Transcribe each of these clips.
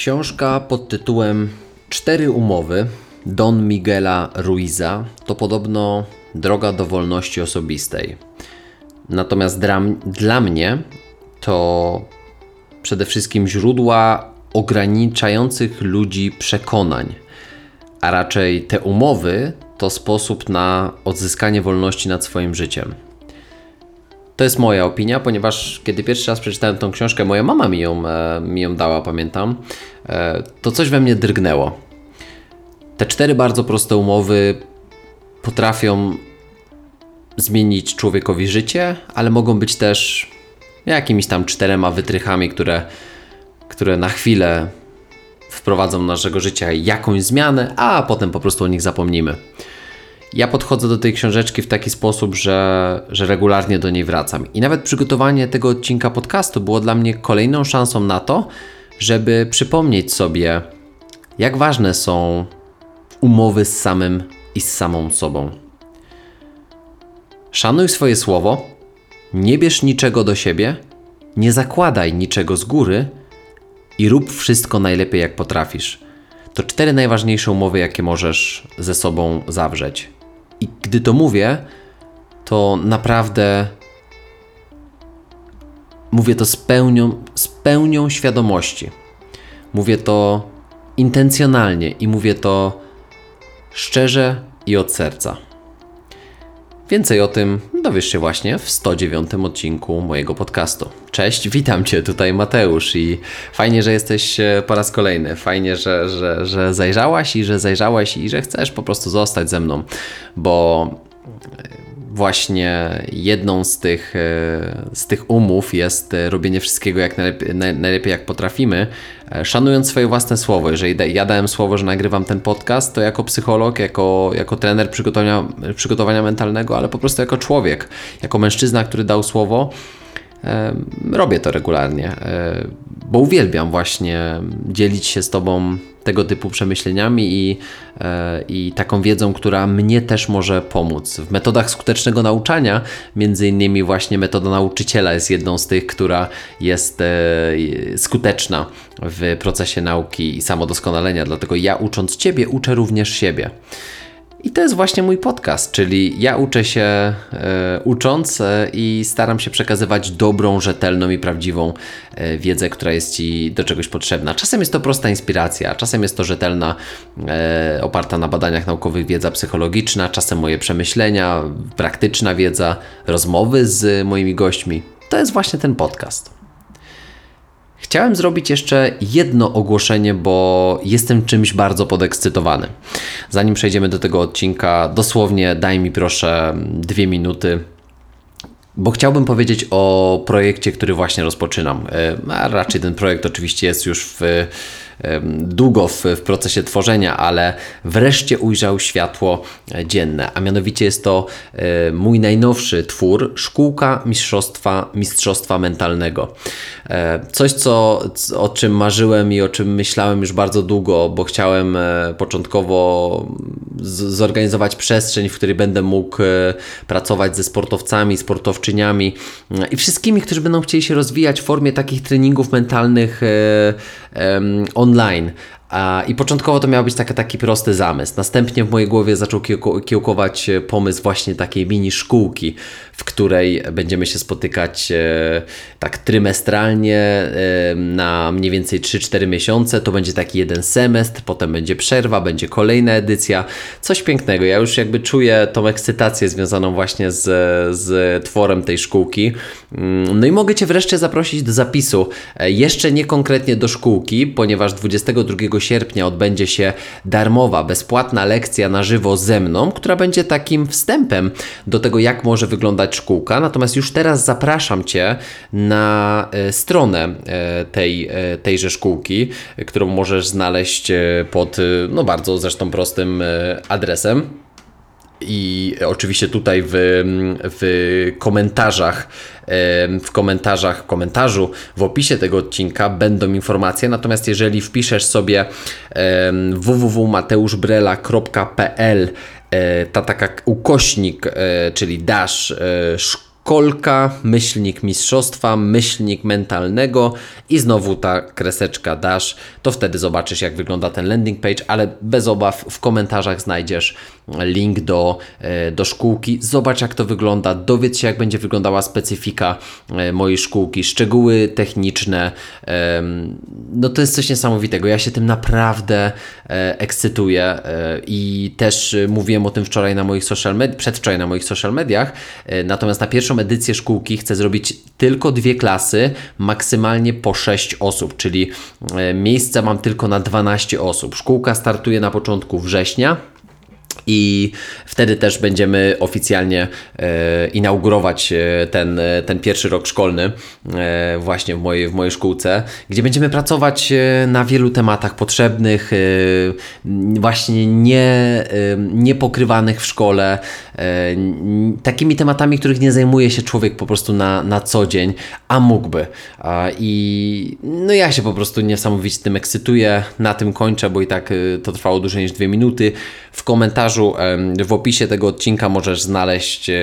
Książka pod tytułem Cztery umowy Don Miguela Ruiza to podobno droga do wolności osobistej. Natomiast dla, dla mnie to przede wszystkim źródła ograniczających ludzi przekonań, a raczej te umowy to sposób na odzyskanie wolności nad swoim życiem. To jest moja opinia, ponieważ kiedy pierwszy raz przeczytałem tą książkę, moja mama mi ją, e, mi ją dała, pamiętam, e, to coś we mnie drgnęło. Te cztery bardzo proste umowy potrafią zmienić człowiekowi życie, ale mogą być też jakimiś tam czterema wytrychami, które, które na chwilę wprowadzą naszego życia jakąś zmianę, a potem po prostu o nich zapomnimy. Ja podchodzę do tej książeczki w taki sposób, że, że regularnie do niej wracam. I nawet przygotowanie tego odcinka podcastu było dla mnie kolejną szansą na to, żeby przypomnieć sobie, jak ważne są umowy z samym i z samą sobą. Szanuj swoje słowo, nie bierz niczego do siebie, nie zakładaj niczego z góry i rób wszystko najlepiej jak potrafisz. To cztery najważniejsze umowy, jakie możesz ze sobą zawrzeć. I gdy to mówię, to naprawdę mówię to z pełnią, z pełnią świadomości. Mówię to intencjonalnie i mówię to szczerze i od serca. Więcej o tym dowiesz się właśnie w 109 odcinku mojego podcastu. Cześć, witam Cię, tutaj Mateusz i fajnie, że jesteś e, po raz kolejny. Fajnie, że, że, że zajrzałaś i że zajrzałeś i że chcesz po prostu zostać ze mną, bo właśnie jedną z tych, e, z tych umów jest e, robienie wszystkiego jak najlepiej, najlepiej jak potrafimy, e, szanując swoje własne słowo. Jeżeli ja dałem słowo, że nagrywam ten podcast, to jako psycholog, jako, jako trener przygotowania, przygotowania mentalnego, ale po prostu jako człowiek, jako mężczyzna, który dał słowo, robię to regularnie, bo uwielbiam właśnie dzielić się z Tobą tego typu przemyśleniami i, e, i taką wiedzą, która mnie też może pomóc. W metodach skutecznego nauczania, między innymi właśnie metoda nauczyciela jest jedną z tych, która jest e, skuteczna w procesie nauki i samodoskonalenia, dlatego ja ucząc Ciebie, uczę również siebie. I to jest właśnie mój podcast, czyli ja uczę się e, ucząc e, i staram się przekazywać dobrą, rzetelną i prawdziwą e, wiedzę, która jest Ci do czegoś potrzebna. Czasem jest to prosta inspiracja, czasem jest to rzetelna, e, oparta na badaniach naukowych wiedza psychologiczna, czasem moje przemyślenia, praktyczna wiedza, rozmowy z moimi gośćmi. To jest właśnie ten podcast. Chciałem zrobić jeszcze jedno ogłoszenie, bo jestem czymś bardzo podekscytowany. Zanim przejdziemy do tego odcinka, dosłownie daj mi proszę dwie minuty bo chciałbym powiedzieć o projekcie, który właśnie rozpoczynam. E, a raczej ten projekt oczywiście jest już w długo w, w procesie tworzenia, ale wreszcie ujrzał światło dzienne. A mianowicie jest to e, mój najnowszy twór Szkółka Mistrzostwa, Mistrzostwa Mentalnego. E, coś, co, o czym marzyłem i o czym myślałem już bardzo długo, bo chciałem e, początkowo zorganizować przestrzeń, w której będę mógł pracować ze sportowcami, sportowczyniami i wszystkimi, którzy będą chcieli się rozwijać w formie takich treningów mentalnych on online. I początkowo to miał być taki, taki prosty zamysł. Następnie w mojej głowie zaczął kiełkować pomysł właśnie takiej mini szkółki, w której będziemy się spotykać e, tak trymestralnie e, na mniej więcej 3-4 miesiące. To będzie taki jeden semestr, potem będzie przerwa, będzie kolejna edycja. Coś pięknego. Ja już jakby czuję tą ekscytację związaną właśnie z, z tworem tej szkółki. Mm, no i mogę Cię wreszcie zaprosić do zapisu. E, jeszcze nie konkretnie do szkółki, ponieważ 22 sierpnia odbędzie się darmowa, bezpłatna lekcja na żywo ze mną, która będzie takim wstępem do tego, jak może wyglądać szkółka. Natomiast już teraz zapraszam Cię na e, stronę e, tej, e, tejże szkółki, którą możesz znaleźć pod no bardzo zresztą prostym adresem. I oczywiście tutaj w, w komentarzach, w komentarzach, komentarzu, w opisie tego odcinka będą informacje. Natomiast jeżeli wpiszesz sobie www.mateuszbrela.pl ta taka ukośnik, czyli dash szkolka, myślnik mistrzostwa, myślnik mentalnego i znowu ta kreseczka dasz, to wtedy zobaczysz jak wygląda ten landing page, ale bez obaw w komentarzach znajdziesz link do, e, do szkółki. Zobacz jak to wygląda, dowiedz się jak będzie wyglądała specyfika e, mojej szkółki, szczegóły techniczne. No to jest coś niesamowitego. Ja się tym naprawdę e, ekscytuję i też mówiłem o tym wczoraj na moich social mediach, przedwczoraj na moich social mediach. Natomiast na pierwszą edycję szkółki chcę zrobić tylko dwie klasy, maksymalnie po 6 osób, czyli miejsca mam tylko na 12 osób. Szkółka startuje na początku września. I wtedy też będziemy oficjalnie e, inaugurować e, ten, e, ten pierwszy rok szkolny właśnie w mojej, w mojej szkółce, gdzie będziemy pracować na wielu tematach potrzebnych, właśnie nie, niepokrywanych w szkole, takimi tematami, których nie zajmuje się człowiek po prostu na, na co dzień, a mógłby. I no ja się po prostu niesamowicie tym ekscytuję, na tym kończę, bo i tak to trwało dłużej niż dwie minuty. W komentarzu komentarzu w opisie tego odcinka możesz znaleźć e,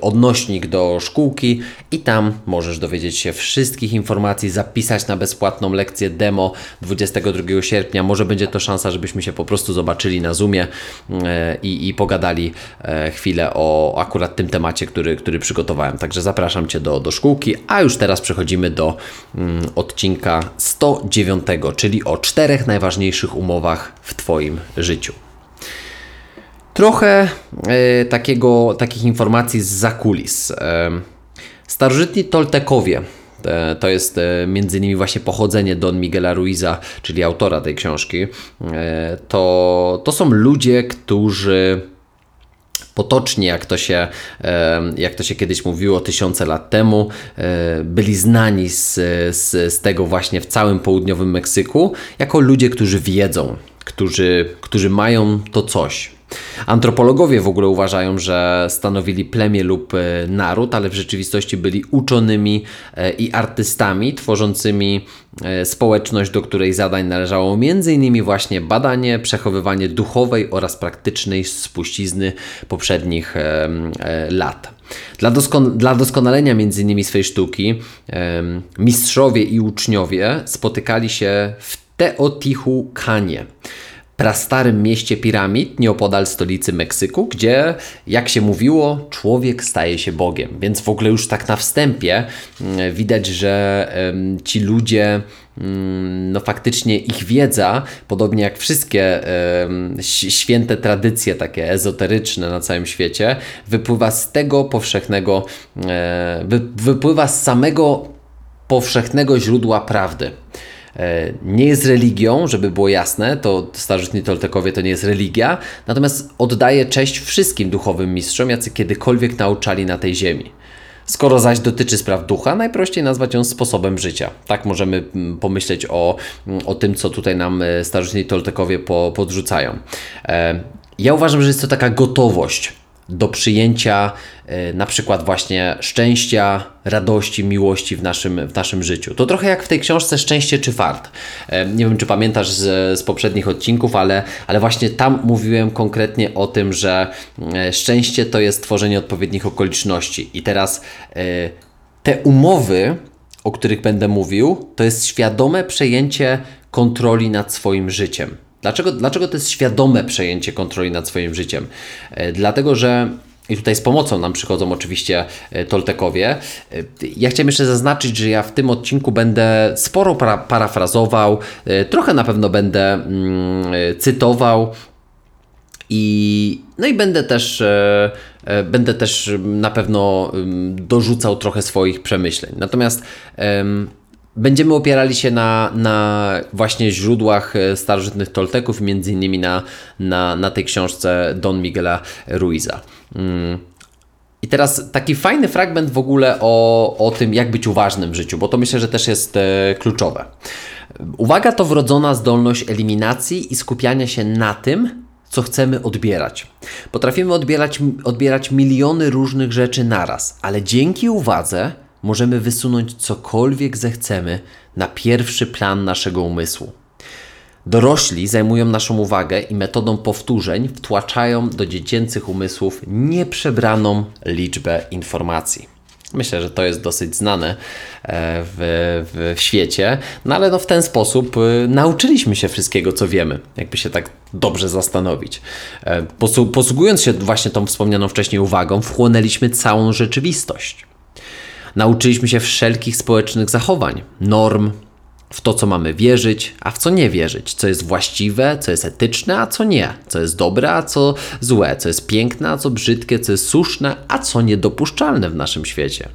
odnośnik do szkółki i tam możesz dowiedzieć się wszystkich informacji, zapisać na bezpłatną lekcję demo 22 sierpnia. Może będzie to szansa, żebyśmy się po prostu zobaczyli na Zoomie e, i, i pogadali e, chwilę o akurat tym temacie, który, który przygotowałem. Także zapraszam Cię do, do szkółki, a już teraz przechodzimy do mm, odcinka 109, czyli o czterech najważniejszych umowach w Twoim życiu. Trochę e, takiego, takich informacji z zakulis. E, starożytni Toltekowie, e, to jest e, między innymi właśnie pochodzenie Don Miguela Ruiza, czyli autora tej książki. E, to, to są ludzie, którzy potocznie, jak to, się, e, jak to się kiedyś mówiło tysiące lat temu, byli znani z, z, z tego właśnie w całym południowym Meksyku, jako ludzie, którzy wiedzą, którzy, którzy mają to coś. Antropologowie w ogóle uważają, że stanowili plemię lub e, naród, ale w rzeczywistości byli uczonymi e, i artystami tworzącymi e, społeczność, do której zadań należało m.in. właśnie badanie, przechowywanie duchowej oraz praktycznej spuścizny poprzednich lat. Dla, dla doskonalenia między innymi swej sztuki mistrzowie i uczniowie spotykali się w Teotihuacanie prastarym mieście piramid nieopodal stolicy Meksyku, gdzie, jak się mówiło, człowiek staje się Bogiem. Więc w ogóle już tak na wstępie mm, widać, że ci ludzie mm, no faktycznie ich wiedza, podobnie jak wszystkie święte tradycje takie ezoteryczne na całym świecie, wypływa z tego powszechnego, e, wypływa z samego powszechnego źródła prawdy. E, nie jest religią, żeby było jasne, to starożytni Toltekowie to nie jest religia, natomiast oddaje cześć wszystkim duchowym mistrzom, jacy kiedykolwiek nauczali na tej ziemi. Skoro zaś dotyczy spraw ducha, najprościej nazwać ją sposobem życia. Tak możemy mm, pomyśleć o, mm, o tym, co tutaj nam e, starożytni Toltekowie po, podrzucają. E, ja uważam, że jest to taka gotowość do przyjęcia y, na przykład właśnie szczęścia, radości, miłości w naszym, w naszym życiu. To trochę jak w tej książce Szczęście czy fart. E, nie wiem, czy pamiętasz z, z poprzednich odcinków, ale, ale właśnie tam mówiłem konkretnie o tym, że e, szczęście to jest tworzenie odpowiednich okoliczności. I teraz e, te umowy, o których będę mówił, to jest świadome przejęcie kontroli nad swoim życiem. Dlaczego, dlaczego to jest świadome przejęcie kontroli nad swoim życiem? E, dlatego, że i tutaj z pomocą nam przychodzą oczywiście e, Toltekowie. E, ja chciałem jeszcze zaznaczyć, że ja w tym odcinku będę sporo para parafrazował, trochę na pewno będę mm, cytował i no i będę też będę też na pewno mm, dorzucał trochę swoich przemyśleń. Natomiast Będziemy opierali się na, na właśnie źródłach e, starożytnych Tolteków, między innymi na, na, na tej książce Don Miguela Ruiza. Mm. I teraz taki fajny fragment w ogóle o, o tym, jak być uważnym w życiu, bo to myślę, że też jest e, kluczowe. Uwaga to wrodzona zdolność eliminacji i skupiania się na tym, co chcemy odbierać. Potrafimy odbierać, odbierać miliony różnych rzeczy naraz, ale dzięki uwadze możemy wysunąć cokolwiek zechcemy na pierwszy plan naszego umysłu. Dorośli zajmują naszą uwagę i metodą powtórzeń wtłaczają do dziecięcych umysłów nieprzebraną liczbę informacji. Myślę, że to jest dosyć znane e, w, w świecie, no ale no w ten sposób e, nauczyliśmy się wszystkiego, co wiemy, jakby się tak dobrze zastanowić. E, posługując się właśnie tą wspomnianą wcześniej uwagą, wchłonęliśmy całą rzeczywistość. Nauczyliśmy się wszelkich społecznych zachowań, norm, w to, co mamy wierzyć, a w co nie wierzyć, co jest właściwe, co jest etyczne, a co nie, co jest dobre, a co złe, co jest piękne, a co brzydkie, co jest słuszne, a co niedopuszczalne w naszym świecie.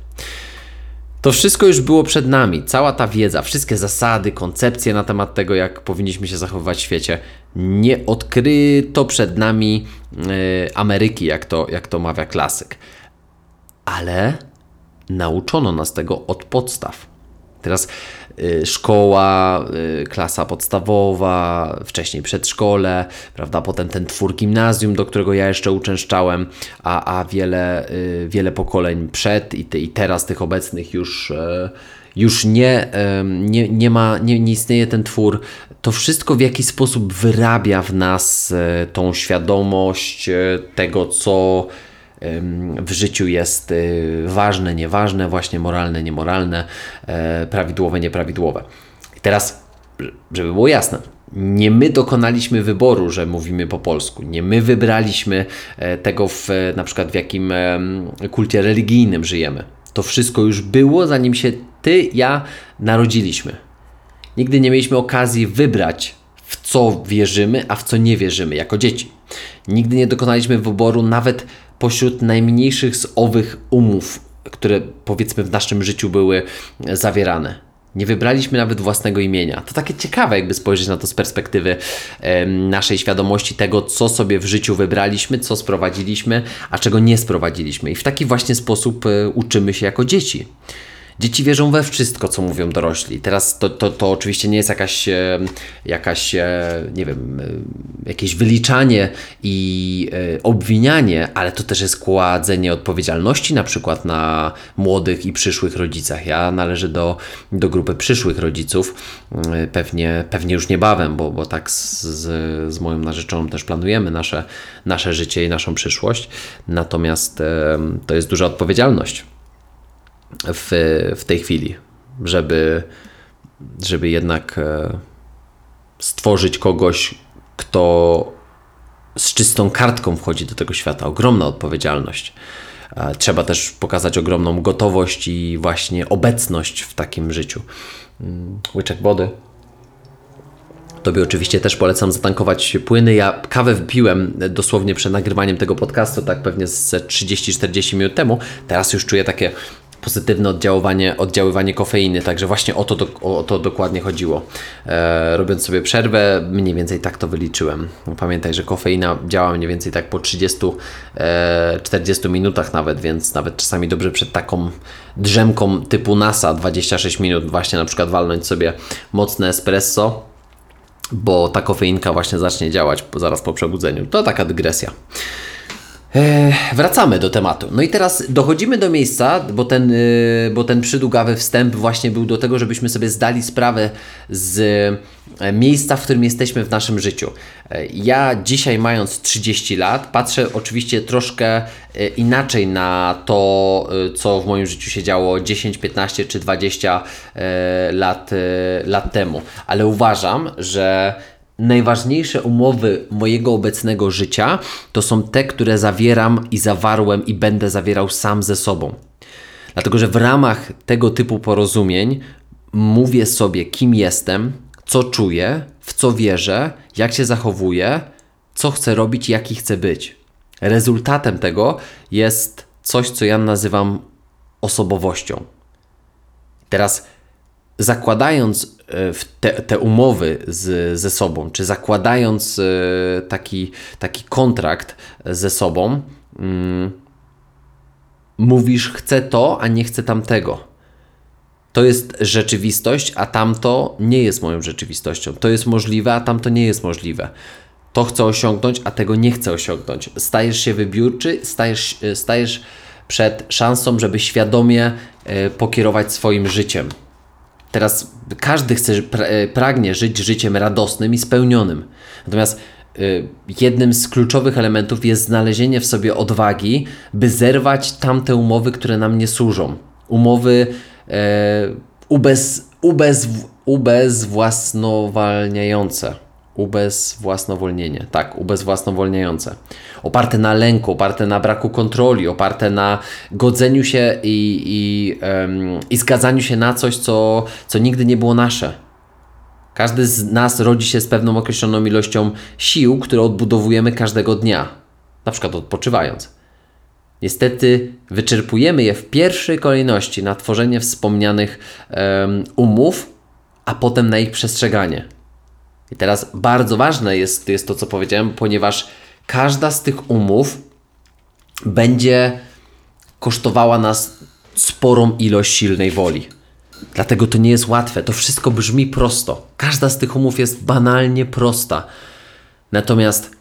To wszystko już było przed nami, cała ta wiedza, wszystkie zasady, koncepcje na temat tego, jak powinniśmy się zachowywać w świecie. Nie odkryto przed nami yy, Ameryki, jak to, jak to mawia klasyk. Ale nauczono nas tego od podstaw. Teraz y, szkoła, y, klasa podstawowa, wcześniej przedszkole, prawda, potem ten twór gimnazjum, do którego ja jeszcze uczęszczałem, a, a wiele, y, wiele pokoleń przed i, te, i teraz tych obecnych już już nie, nie, nie ma, nie, nie istnieje ten twór, to wszystko w jakiś sposób wyrabia w nas tą świadomość tego, co w życiu jest y, ważne, nieważne, właśnie moralne, niemoralne, e, prawidłowe, nieprawidłowe. I teraz, żeby było jasne, nie my dokonaliśmy wyboru, że mówimy po polsku. Nie my wybraliśmy e, tego, w, na przykład w jakim kulcie religijnym żyjemy. To wszystko już było, zanim się ty, ja narodziliśmy. Nigdy nie mieliśmy okazji wybrać, w co wierzymy, a w co nie wierzymy jako dzieci. Nigdy nie dokonaliśmy wyboru nawet pośród najmniejszych z owych umów, które powiedzmy w naszym życiu były zawierane. Nie wybraliśmy nawet własnego imienia. To takie ciekawe, jakby spojrzeć na to z perspektywy e, naszej świadomości tego, co sobie w życiu wybraliśmy, co sprowadziliśmy, a czego nie sprowadziliśmy. I w taki właśnie sposób e, uczymy się jako dzieci. Dzieci wierzą we wszystko, co mówią dorośli. Teraz to, to, to oczywiście nie jest jakaś, e, jakaś e, nie wiem, e, jakieś wyliczanie i obwinianie, ale to też jest kładzenie odpowiedzialności na przykład na młodych i przyszłych rodzicach. Ja należę do, do grupy przyszłych rodziców, pewnie, pewnie już niebawem, bo, bo tak z, z moją narzeczoną też planujemy nasze, nasze życie i naszą przyszłość. Natomiast to jest duża odpowiedzialność w, w tej chwili, żeby, żeby jednak e, stworzyć kogoś, kto z czystą kartką wchodzi do tego świata. Ogromna odpowiedzialność. E, trzeba też pokazać ogromną gotowość i właśnie obecność w takim życiu. Mm, łyczek wody. Tobie oczywiście też polecam zatankować płyny. Ja kawę wypiłem dosłownie przed nagrywaniem tego podcastu, tak pewnie z 30-40 minut temu. Teraz już czuję takie pozytywne oddziaływanie, oddziaływanie kofeiny, także właśnie o to, do, o to dokładnie chodziło. E, robiąc sobie przerwę, mniej więcej tak to wyliczyłem. Pamiętaj, że kofeina działa mniej więcej tak po 30-40 e, minutach nawet, więc nawet czasami dobrze przed taką drzemką typu NASA 26 minut właśnie na przykład walnąć sobie mocne espresso, bo ta kofeinka właśnie zacznie działać zaraz po przebudzeniu. To taka dygresja. E, wracamy do tematu. No i teraz dochodzimy do miejsca, bo ten, e, bo ten przydługawy wstęp właśnie był do tego, żebyśmy sobie zdali sprawę z e, miejsca, w którym jesteśmy w naszym życiu. Ja dzisiaj, mając 30 lat, patrzę oczywiście troszkę inaczej na to, co w moim życiu się działo 10, 15 czy 20 lat, lat temu. Ale uważam, że najważniejsze umowy mojego obecnego życia to są te, które zawieram i zawarłem i będę zawierał sam ze sobą. Dlatego, że w ramach tego typu porozumień mówię sobie, kim jestem, co czuję, w co wierzę, jak się zachowuję, co chcę robić, jaki chcę być. Rezultatem tego jest coś, co ja nazywam osobowością. Teraz zakładając e, te, te umowy z, ze sobą, czy zakładając e, taki, taki kontrakt ze sobą, mm, mówisz, chcę to, a nie chcę tamtego. To jest rzeczywistość, a tamto nie jest moją rzeczywistością. To jest możliwe, a tamto nie jest możliwe. To chcę osiągnąć, a tego nie chcę osiągnąć. Stajesz się wybiórczy, stajesz, e, stajesz przed szansą, żeby świadomie pokierować swoim życiem Teraz każdy chce, e, pragnie żyć życiem radosnym i spełnionym. Natomiast y, jednym z kluczowych elementów jest znalezienie w sobie odwagi, by zerwać tamte umowy, które nam nie służą. Umowy e, ubez, ubez, ubezwłasnowalniające. Ubezwłasnowolnienie, tak, ubezwłasnowolniające. Oparte na lęku, oparte na braku kontroli, oparte na godzeniu się i, i, um, i zgadzaniu się na coś, co, co nigdy nie było nasze. Każdy z nas rodzi się z pewną określoną ilością sił, które odbudowujemy każdego dnia, na przykład odpoczywając. Niestety wyczerpujemy je w pierwszej kolejności na tworzenie wspomnianych um, umów, a potem na ich przestrzeganie. I teraz bardzo ważne jest, jest to, co powiedziałem, ponieważ każda z tych umów będzie kosztowała nas sporą ilość silnej woli. Dlatego to nie jest łatwe. To wszystko brzmi prosto. Każda z tych umów jest banalnie prosta. Natomiast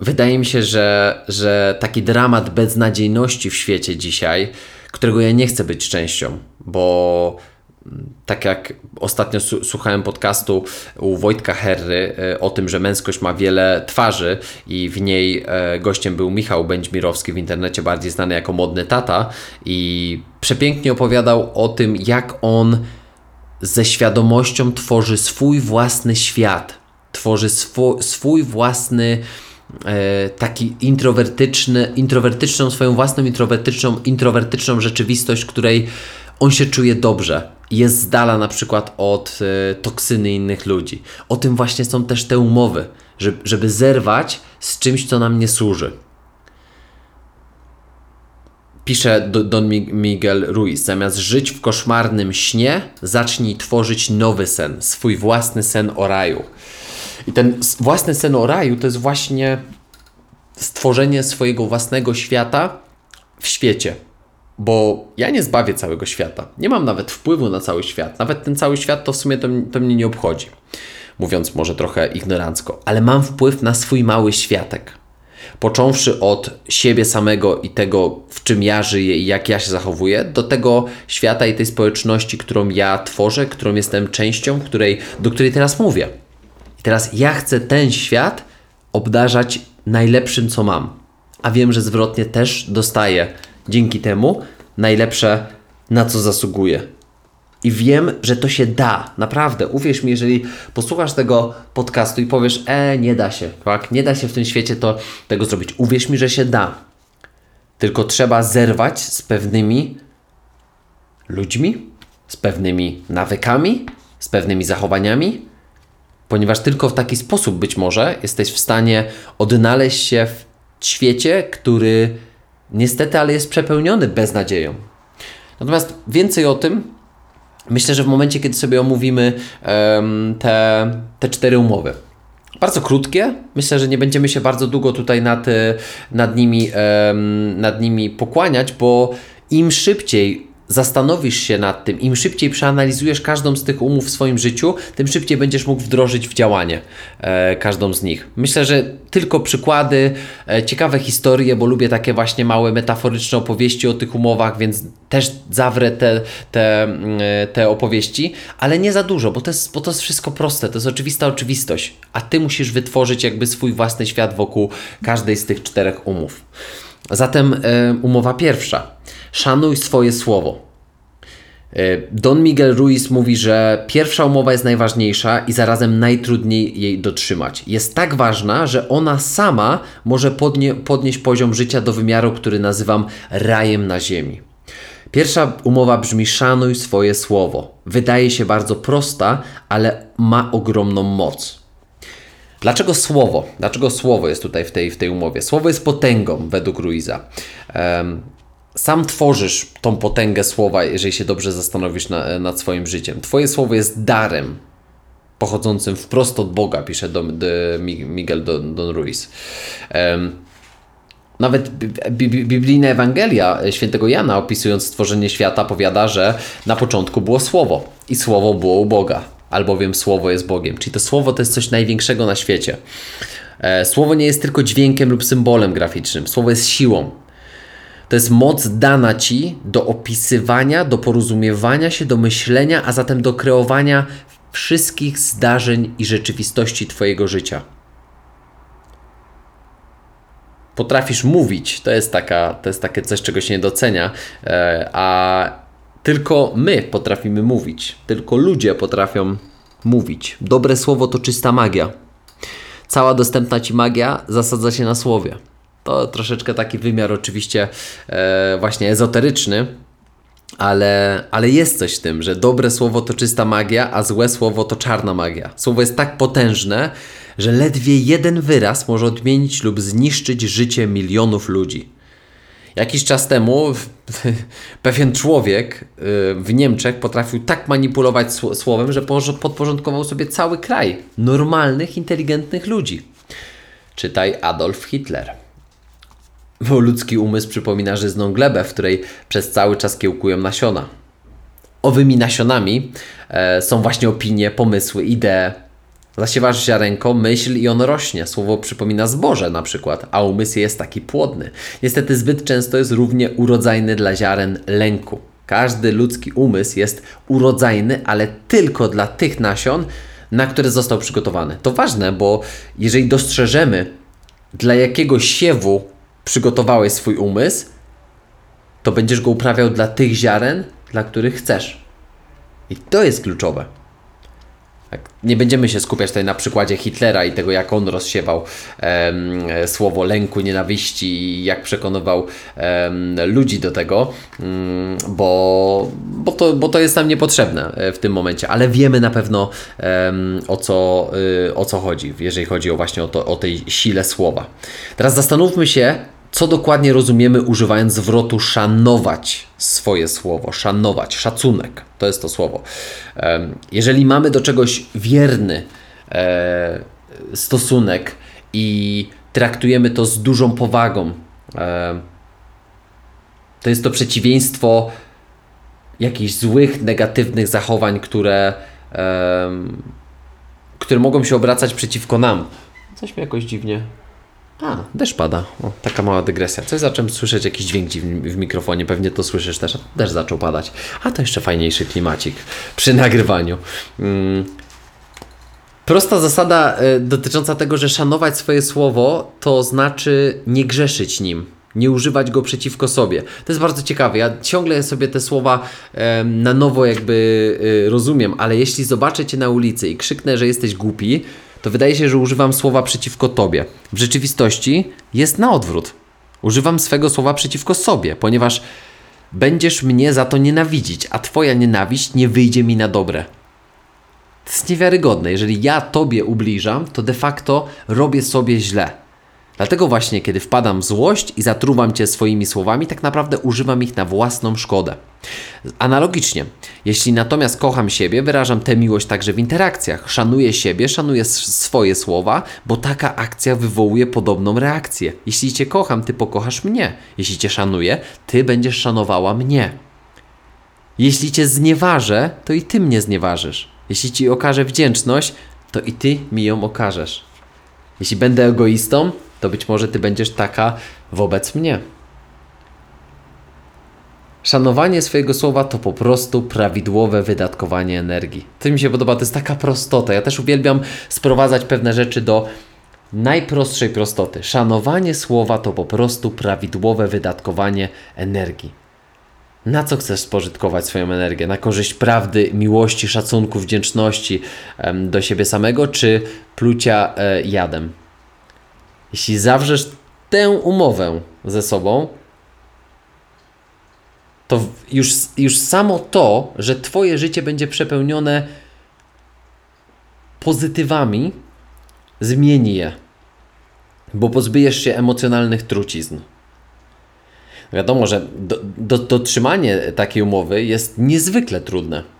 wydaje mi się, że, że taki dramat beznadziejności w świecie dzisiaj, którego ja nie chcę być częścią, bo tak jak ostatnio słuchałem podcastu u Wojtka Herry e, o tym, że męskość ma wiele twarzy i w niej e, gościem był Michał Będźmirowski, w internecie bardziej znany jako Modny Tata. I przepięknie opowiadał o tym, jak on ze świadomością tworzy swój własny świat, tworzy swój, swój własny e, taki introwertyczny, introwertyczną, swoją własną introwertyczną, introwertyczną rzeczywistość, której on się czuje dobrze jest z dala na przykład od e, toksyny innych ludzi. O tym właśnie są też te umowy, żeby, żeby zerwać z czymś, co nam nie służy. Pisze Don Miguel Ruiz, zamiast żyć w koszmarnym śnie, zacznij tworzyć nowy sen, swój własny sen o raju. I ten własny sen o raju to jest właśnie stworzenie swojego własnego świata w świecie bo ja nie zbawię całego świata. Nie mam nawet wpływu na cały świat. Nawet ten cały świat to w sumie to, to mnie nie obchodzi. Mówiąc może trochę ignorancko, ale mam wpływ na swój mały światek. Począwszy od siebie samego i tego, w czym ja żyję i jak ja się zachowuję, do tego świata i tej społeczności, którą ja tworzę, którą jestem częścią, której, do której teraz mówię. I teraz ja chcę ten świat obdarzać najlepszym, co mam. A wiem, że zwrotnie też dostaję dzięki temu najlepsze, na co zasługuje. I wiem, że to się da, naprawdę. Uwierz mi, jeżeli posłuchasz tego podcastu i powiesz, e, nie da się, tak? Nie da się w tym świecie to, tego zrobić. Uwierz mi, że się da. Tylko trzeba zerwać z pewnymi ludźmi, z pewnymi nawykami, z pewnymi zachowaniami, ponieważ tylko w taki sposób być może jesteś w stanie odnaleźć się w świecie, który niestety, ale jest przepełniony beznadzieją. Natomiast więcej o tym myślę, że w momencie, kiedy sobie omówimy um, te, te cztery umowy. Bardzo krótkie. Myślę, że nie będziemy się bardzo długo tutaj nad, nad, nimi, um, nad nimi pokłaniać, bo im szybciej zastanowisz się nad tym, im szybciej przeanalizujesz każdą z tych umów w swoim życiu, tym szybciej będziesz mógł wdrożyć w działanie e, każdą z nich. Myślę, że tylko przykłady, e, ciekawe historie, bo lubię takie właśnie małe metaforyczne opowieści o tych umowach, więc też zawrę te, te, mm, e, te opowieści, ale nie za dużo, bo to, jest, bo to jest wszystko proste, to jest oczywista oczywistość, a Ty musisz wytworzyć jakby swój własny świat wokół każdej z tych czterech umów. Zatem e, umowa pierwsza. Szanuj swoje słowo. E, Don Miguel Ruiz mówi, że pierwsza umowa jest najważniejsza i zarazem najtrudniej jej dotrzymać. Jest tak ważna, że ona sama może podnie, podnieść poziom życia do wymiaru, który nazywam rajem na ziemi. Pierwsza umowa brzmi: szanuj swoje słowo. Wydaje się bardzo prosta, ale ma ogromną moc. Dlaczego słowo? Dlaczego słowo jest tutaj w tej, w tej umowie? Słowo jest potęgą według Ruiza. Um, sam tworzysz tą potęgę słowa, jeżeli się dobrze zastanowisz na, nad swoim życiem. Twoje słowo jest darem pochodzącym wprost od Boga, pisze Don, Miguel Don, Don Ruiz. Um, nawet biblijna Ewangelia świętego Jana, opisując stworzenie świata, powiada, że na początku było Słowo i Słowo było u Boga, albowiem Słowo jest Bogiem. Czyli to Słowo to jest coś największego na świecie. E, słowo nie jest tylko dźwiękiem lub symbolem graficznym. Słowo jest siłą. To jest moc dana ci do opisywania, do porozumiewania się, do myślenia, a zatem do kreowania wszystkich zdarzeń i rzeczywistości Twojego życia. potrafisz mówić, to jest, taka, to jest takie coś, czego się nie docenia, e, a tylko my potrafimy mówić, tylko ludzie potrafią mówić. Dobre słowo to czysta magia. Cała dostępna ci magia zasadza się na słowie. To troszeczkę taki wymiar oczywiście e, właśnie ezoteryczny, ale, ale jest coś w tym, że dobre słowo to czysta magia, a złe słowo to czarna magia. Słowo jest tak potężne, że ledwie jeden wyraz może odmienić lub zniszczyć życie milionów ludzi. Jakiś czas temu pewien człowiek y, w Niemczech potrafił tak manipulować słowem, że podporządkował sobie cały kraj normalnych, inteligentnych ludzi. Czytaj Adolf Hitler. Bo ludzki umysł przypomina żyzną glebę, w której przez cały czas kiełkują nasiona. Owymi nasionami e, są właśnie opinie, pomysły, idee. Zasiewasz ziarenko, myśl i on rośnie. Słowo przypomina zboże na przykład, a umysł jest taki płodny. Niestety zbyt często jest równie urodzajny dla ziaren lęku. Każdy ludzki umysł jest urodzajny, ale tylko dla tych nasion, na które został przygotowany. To ważne, bo jeżeli dostrzeżemy, dla jakiego siewu przygotowałeś swój umysł, to będziesz go uprawiał dla tych ziaren, dla których chcesz. I to jest kluczowe. Tak. Nie będziemy się skupiać tutaj na przykładzie Hitlera i tego, jak on rozsiewał um, słowo lęku, nienawiści i jak przekonywał um, ludzi do tego, um, bo, bo, to, bo to jest nam niepotrzebne e, w tym momencie, ale wiemy na pewno o, co, y, o co chodzi, jeżeli chodzi o właśnie o, to, o tej sile słowa. Teraz zastanówmy się, co dokładnie rozumiemy używając zwrotu szanować swoje słowo, szanować, szacunek, to jest to słowo. Jeżeli mamy do czegoś wierny e, stosunek i traktujemy to z dużą powagą, e, to jest to przeciwieństwo jakichś złych, negatywnych zachowań, które, które mogą się obracać przeciwko nam. Coś mi jakoś dziwnie a, deszcz pada. O, taka mała dygresja. Coś zacząłem słyszeć, jakiś dźwięk w mikrofonie, pewnie to słyszysz też. Deszcz zaczął padać. A to jeszcze fajniejszy klimacik przy nagrywaniu. Hmm. Prosta zasada y, dotycząca tego, że szanować swoje słowo, to znaczy nie grzeszyć nim nie używać go przeciwko sobie. To jest bardzo ciekawe. Ja ciągle sobie te słowa e, na nowo jakby e, rozumiem, ale jeśli zobaczę cię na ulicy i krzyknę, że jesteś głupi, to wydaje się, że używam słowa przeciwko tobie. W rzeczywistości jest na odwrót. Używam swego słowa przeciwko sobie, ponieważ będziesz mnie za to nienawidzić, a twoja nienawiść nie wyjdzie mi na dobre. To jest niewiarygodne. Jeżeli ja tobie ubliżam, to de facto robię sobie źle. Dlatego właśnie, kiedy wpadam w złość i zatruwam cię swoimi słowami, tak naprawdę używam ich na własną szkodę. Analogicznie, jeśli natomiast kocham siebie, wyrażam tę miłość także w interakcjach. Szanuję siebie, szanuję swoje słowa, bo taka akcja wywołuje podobną reakcję. Jeśli cię kocham, ty pokochasz mnie. Jeśli cię szanuję, ty będziesz szanowała mnie. Jeśli cię znieważę, to i ty mnie znieważysz. Jeśli ci okażę wdzięczność, to i ty mi ją okażesz. Jeśli będę egoistą, to być może ty będziesz taka wobec mnie. Szanowanie swojego słowa to po prostu prawidłowe wydatkowanie energii. To mi się podoba, to jest taka prostota. Ja też uwielbiam sprowadzać pewne rzeczy do najprostszej prostoty. Szanowanie słowa to po prostu prawidłowe wydatkowanie energii. Na co chcesz spożytkować swoją energię? Na korzyść prawdy, miłości, szacunku, wdzięczności do siebie samego, czy plucia e, jadem? Jeśli zawrzesz tę umowę ze sobą, to już, już samo to, że Twoje życie będzie przepełnione pozytywami, zmieni je, bo pozbyjesz się emocjonalnych trucizn. Wiadomo, że do, do, dotrzymanie takiej umowy jest niezwykle trudne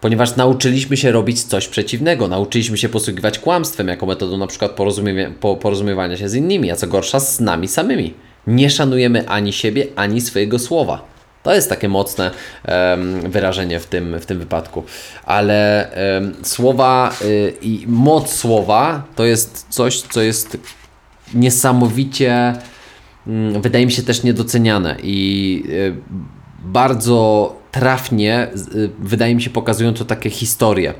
ponieważ nauczyliśmy się robić coś przeciwnego, nauczyliśmy się posługiwać kłamstwem jako metodą na przykład porozumiewania, porozumiewania się z innymi, a co gorsza z nami samymi. Nie szanujemy ani siebie, ani swojego słowa. To jest takie mocne um, wyrażenie w tym, w tym wypadku. Ale um, słowa y, i moc słowa to jest coś, co jest niesamowicie, y, wydaje mi się też niedoceniane i y, bardzo trafnie, y, wydaje mi się, pokazują to takie historie.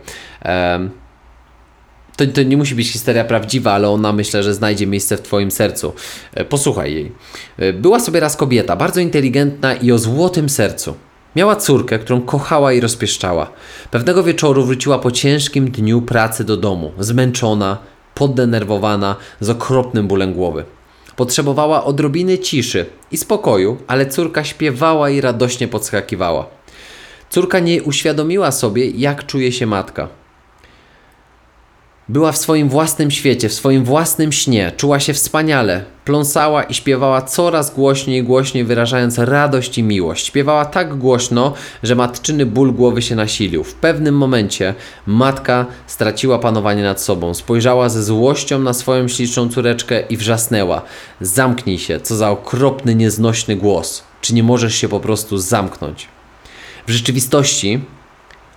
To, to nie musi być historia prawdziwa, ale ona myślę, że znajdzie miejsce w Twoim sercu. E, posłuchaj jej. E, była sobie raz kobieta, bardzo inteligentna i o złotym sercu. Miała córkę, którą kochała i rozpieszczała. Pewnego wieczoru wróciła po ciężkim dniu pracy do domu, zmęczona, poddenerwowana, z okropnym bólem głowy. Potrzebowała odrobiny ciszy i spokoju, ale córka śpiewała i radośnie podskakiwała. Córka nie uświadomiła sobie, jak czuje się matka. Była w swoim własnym świecie, w swoim własnym śnie, czuła się wspaniale, pląsała i śpiewała coraz głośniej głośniej, wyrażając radość i miłość. Śpiewała tak głośno, że matczyny ból głowy się nasilił. W pewnym momencie matka straciła panowanie nad sobą, spojrzała ze złością na swoją śliczną córeczkę i wrzasnęła: Zamknij się, co za okropny, nieznośny głos. Czy nie możesz się po prostu zamknąć? W rzeczywistości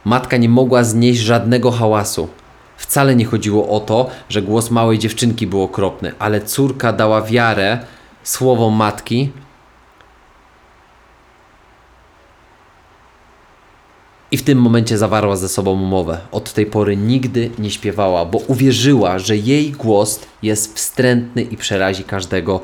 matka nie mogła znieść żadnego hałasu. Wcale nie chodziło o to, że głos małej dziewczynki był okropny, ale córka dała wiarę słowom matki. I w tym momencie zawarła ze sobą umowę. Od tej pory nigdy nie śpiewała, bo uwierzyła, że jej głos jest wstrętny i przerazi każdego,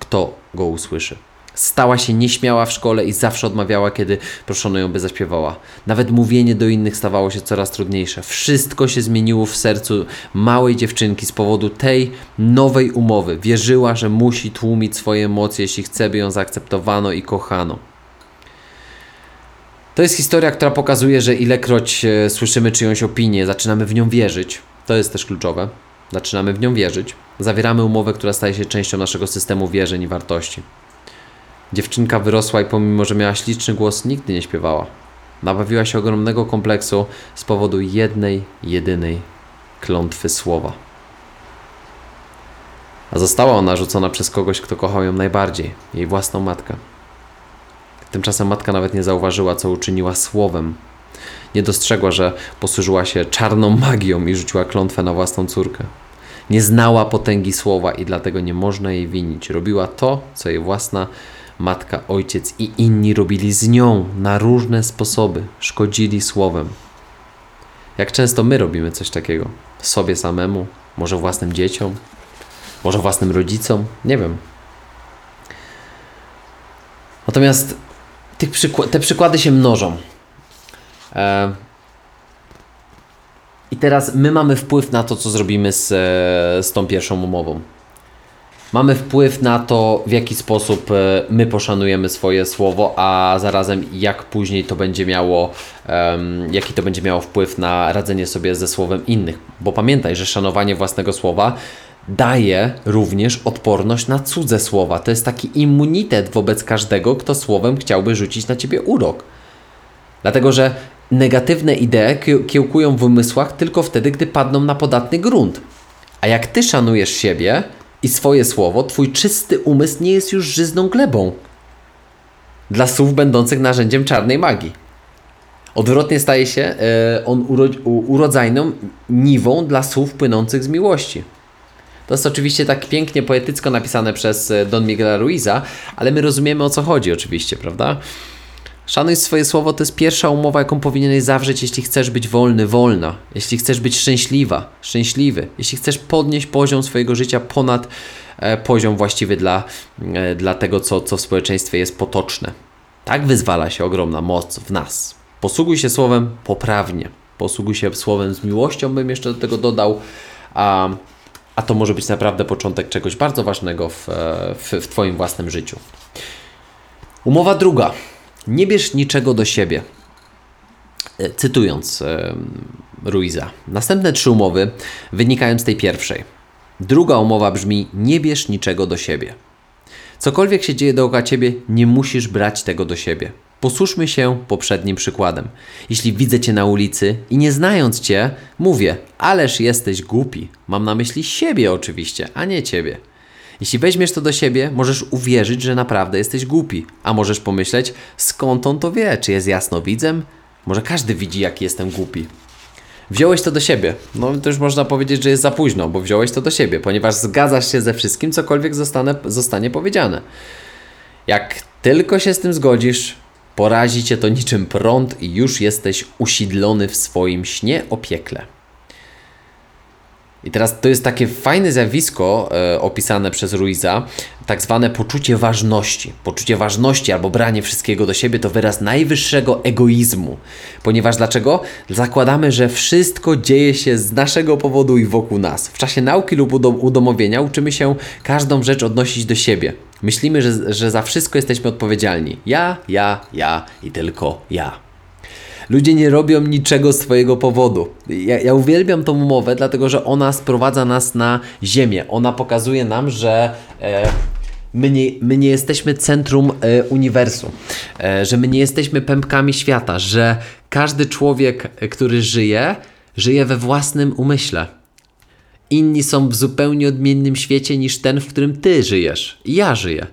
kto go usłyszy. Stała się nieśmiała w szkole i zawsze odmawiała, kiedy proszono ją, by zaśpiewała. Nawet mówienie do innych stawało się coraz trudniejsze. Wszystko się zmieniło w sercu małej dziewczynki z powodu tej nowej umowy. Wierzyła, że musi tłumić swoje emocje, jeśli chce, by ją zaakceptowano i kochano. To jest historia, która pokazuje, że ilekroć e, słyszymy czyjąś opinię, zaczynamy w nią wierzyć. To jest też kluczowe. Zaczynamy w nią wierzyć. Zawieramy umowę, która staje się częścią naszego systemu wierzeń i wartości. Dziewczynka wyrosła i pomimo, że miała śliczny głos, nigdy nie śpiewała. Nabawiła się ogromnego kompleksu z powodu jednej, jedynej klątwy słowa. A została ona rzucona przez kogoś, kto kochał ją najbardziej, jej własną matkę. Tymczasem matka nawet nie zauważyła, co uczyniła słowem. Nie dostrzegła, że posłużyła się czarną magią i rzuciła klątwę na własną córkę. Nie znała potęgi słowa i dlatego nie można jej winić. Robiła to, co jej własna matka, ojciec i inni robili z nią na różne sposoby, szkodzili słowem. Jak często my robimy coś takiego? Sobie samemu, może własnym dzieciom, może własnym rodzicom, nie wiem. Natomiast te przykłady się mnożą. E, I teraz my mamy wpływ na to, co zrobimy z, e, z tą pierwszą umową. Mamy wpływ na to, w jaki sposób e, my poszanujemy swoje słowo, a zarazem jak później to będzie miało, um, jaki to będzie miało wpływ na radzenie sobie ze słowem innych. Bo pamiętaj, że szanowanie własnego słowa daje również odporność na cudze słowa. To jest taki immunitet wobec każdego, kto słowem chciałby rzucić na ciebie urok. Dlatego, że negatywne idee kiełkują w umysłach tylko wtedy, gdy padną na podatny grunt. A jak ty szanujesz siebie i swoje słowo, twój czysty umysł nie jest już żyzną glebą dla słów będących narzędziem czarnej magii. Odwrotnie staje się e, on uro, urodzajną niwą dla słów płynących z miłości. To jest oczywiście tak pięknie poetycko napisane przez e, Don Miguela Ruiza, ale my rozumiemy o co chodzi oczywiście, prawda? Szanuj swoje słowo to jest pierwsza umowa, jaką powinieneś zawrzeć, jeśli chcesz być wolny, wolna, jeśli chcesz być szczęśliwa, szczęśliwy, jeśli chcesz podnieść poziom swojego życia ponad e, poziom właściwy dla, e, dla tego, co, co w społeczeństwie jest potoczne. Tak wyzwala się ogromna moc w nas. Posługuj się słowem poprawnie, posługuj się słowem z miłością, bym jeszcze do tego dodał, a, a to może być naprawdę początek czegoś bardzo ważnego w, e, w, w Twoim własnym życiu. Umowa druga. Nie bierz niczego do siebie. E, cytując e, Ruiza. Następne trzy umowy wynikają z tej pierwszej. Druga umowa brzmi: Nie bierz niczego do siebie. Cokolwiek się dzieje dookoła ciebie, nie musisz brać tego do siebie. Posłuszmy się poprzednim przykładem. Jeśli widzę cię na ulicy i nie znając cię, mówię: Ależ jesteś głupi. Mam na myśli siebie oczywiście, a nie ciebie. Jeśli weźmiesz to do siebie, możesz uwierzyć, że naprawdę jesteś głupi, a możesz pomyśleć, skąd on to wie, czy jest jasnowidzem? Może każdy widzi, jaki jestem głupi. Wziąłeś to do siebie. No to już można powiedzieć, że jest za późno, bo wziąłeś to do siebie, ponieważ zgadzasz się ze wszystkim, cokolwiek zostanie, zostanie powiedziane. Jak tylko się z tym zgodzisz, porazi cię to niczym prąd i już jesteś usidlony w swoim śnie o piekle. I teraz to jest takie fajne zjawisko e, opisane przez Ruiza, tak zwane poczucie ważności. Poczucie ważności albo branie wszystkiego do siebie to wyraz najwyższego egoizmu. Ponieważ dlaczego? Zakładamy, że wszystko dzieje się z naszego powodu i wokół nas. W czasie nauki lub udomowienia uczymy się każdą rzecz odnosić do siebie. Myślimy, że, że za wszystko jesteśmy odpowiedzialni. Ja, ja, ja i tylko ja. Ludzie nie robią niczego z Twojego powodu. Ja, ja uwielbiam tą umowę, dlatego że ona sprowadza nas na ziemię. Ona pokazuje nam, że. E, My nie, my nie, jesteśmy centrum e, uniwersum, e, że my nie jesteśmy pępkami świata, że każdy człowiek, e, który żyje, żyje we własnym umyśle. Inni są w zupełnie odmiennym świecie niż ten, w którym ty żyjesz. Ja żyję.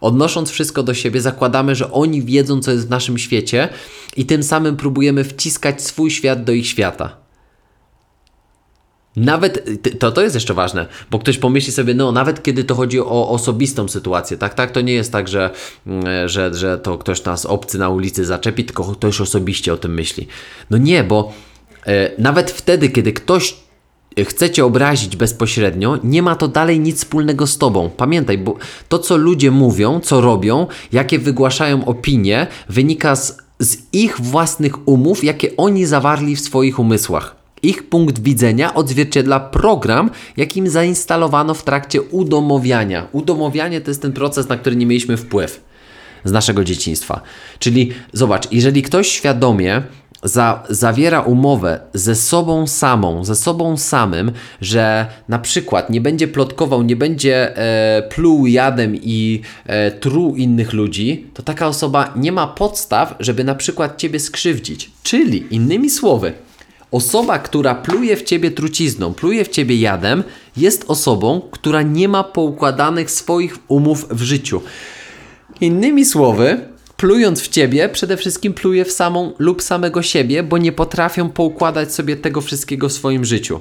Odnosząc wszystko do siebie, zakładamy, że oni wiedzą, co jest w naszym świecie, i tym samym próbujemy wciskać swój świat do ich świata. Nawet to, to jest jeszcze ważne, bo ktoś pomyśli sobie, no nawet kiedy to chodzi o osobistą sytuację, tak, tak, to nie jest tak, że, mm, że, że to ktoś nas obcy na ulicy zaczepi, tylko ktoś osobiście o tym myśli. No nie, bo e, nawet wtedy, kiedy ktoś chce cię obrazić bezpośrednio, nie ma to dalej nic wspólnego z tobą. Pamiętaj, bo to, co ludzie mówią, co robią, jakie wygłaszają opinie, wynika z, z ich własnych umów, jakie oni zawarli w swoich umysłach. Ich punkt widzenia odzwierciedla program, jakim zainstalowano w trakcie udomowiania. Udomowianie to jest ten proces, na który nie mieliśmy wpływ z naszego dzieciństwa. Czyli zobacz, jeżeli ktoś świadomie za, zawiera umowę ze sobą samą, ze sobą samym, że na przykład nie będzie plotkował, nie będzie e, pluł jadem i e, truł innych ludzi, to taka osoba nie ma podstaw, żeby na przykład ciebie skrzywdzić. Czyli innymi słowy, osoba, która pluje w ciebie trucizną, pluje w ciebie jadem, jest osobą, która nie ma poukładanych swoich umów w życiu. Innymi słowy, plując w ciebie, przede wszystkim pluje w samą lub samego siebie, bo nie potrafią poukładać sobie tego wszystkiego w swoim życiu.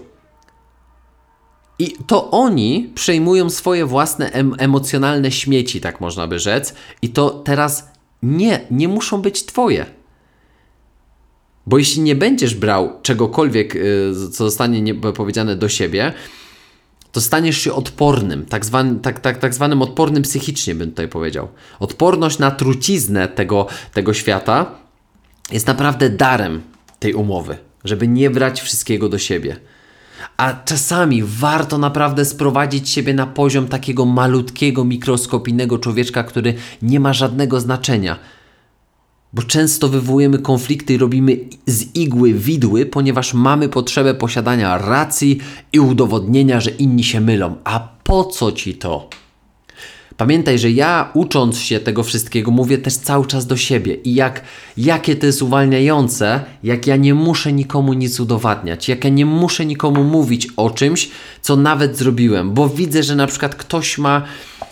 I to oni przejmują swoje własne em emocjonalne śmieci, tak można by rzec, i to teraz nie, nie muszą być twoje. Bo jeśli nie będziesz brał czegokolwiek, y, co zostanie powiedziane do siebie, to staniesz się odpornym, tak, zwany, tak, tak, tak zwanym odpornym psychicznie, bym tutaj powiedział. Odporność na truciznę tego, tego świata jest naprawdę darem tej umowy, żeby nie brać wszystkiego do siebie. A czasami warto naprawdę sprowadzić siebie na poziom takiego malutkiego, mikroskopijnego człowieczka, który nie ma żadnego znaczenia bo często wywołujemy konflikty i robimy z igły widły, ponieważ mamy potrzebę posiadania racji i udowodnienia, że inni się mylą. A po co ci to? Pamiętaj, że ja ucząc się tego wszystkiego mówię też cały czas do siebie i jak, jakie to jest uwalniające, jak ja nie muszę nikomu nic udowadniać, jak ja nie muszę nikomu mówić o czymś, co nawet zrobiłem, bo widzę, że na przykład ktoś ma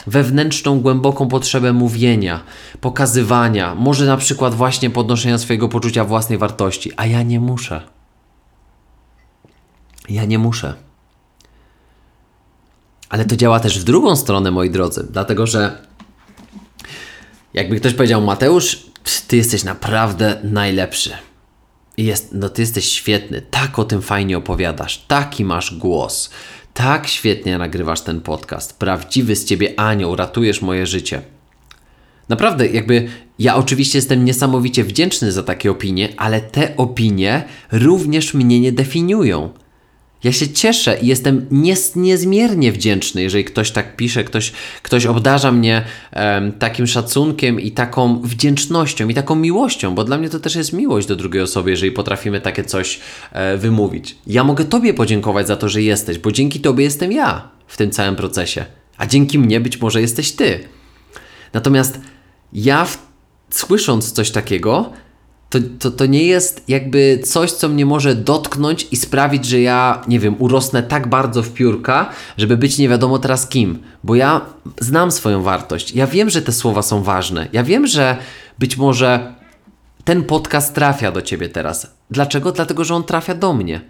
wewnętrzną, głęboką potrzebę mówienia, pokazywania, może na przykład właśnie podnoszenia swojego poczucia własnej wartości, a ja nie muszę. Ja nie muszę. Ale to działa też w drugą stronę, moi drodzy, dlatego że jakby ktoś powiedział, Mateusz, ty jesteś naprawdę najlepszy. Jest, no ty jesteś świetny, tak o tym fajnie opowiadasz, taki masz głos, tak świetnie nagrywasz ten podcast. Prawdziwy z ciebie anioł, ratujesz moje życie. Naprawdę, jakby ja oczywiście jestem niesamowicie wdzięczny za takie opinie, ale te opinie również mnie nie definiują. Ja się cieszę i jestem nies niezmiernie wdzięczny, jeżeli ktoś tak pisze, ktoś, ktoś obdarza mnie um, takim szacunkiem i taką wdzięcznością i taką miłością, bo dla mnie to też jest miłość do drugiej osoby, jeżeli potrafimy takie coś e, wymówić. Ja mogę Tobie podziękować za to, że jesteś, bo dzięki Tobie jestem ja w tym całym procesie, a dzięki mnie być może jesteś Ty. Natomiast ja, w, słysząc coś takiego, to, to, to nie jest jakby coś, co mnie może dotknąć i sprawić, że ja, nie wiem, urosnę tak bardzo w piórka, żeby być nie wiadomo teraz kim. Bo ja znam swoją wartość. Ja wiem, że te słowa są ważne. Ja wiem, że być może ten podcast trafia do ciebie teraz. Dlaczego? Dlatego, że on trafia do mnie.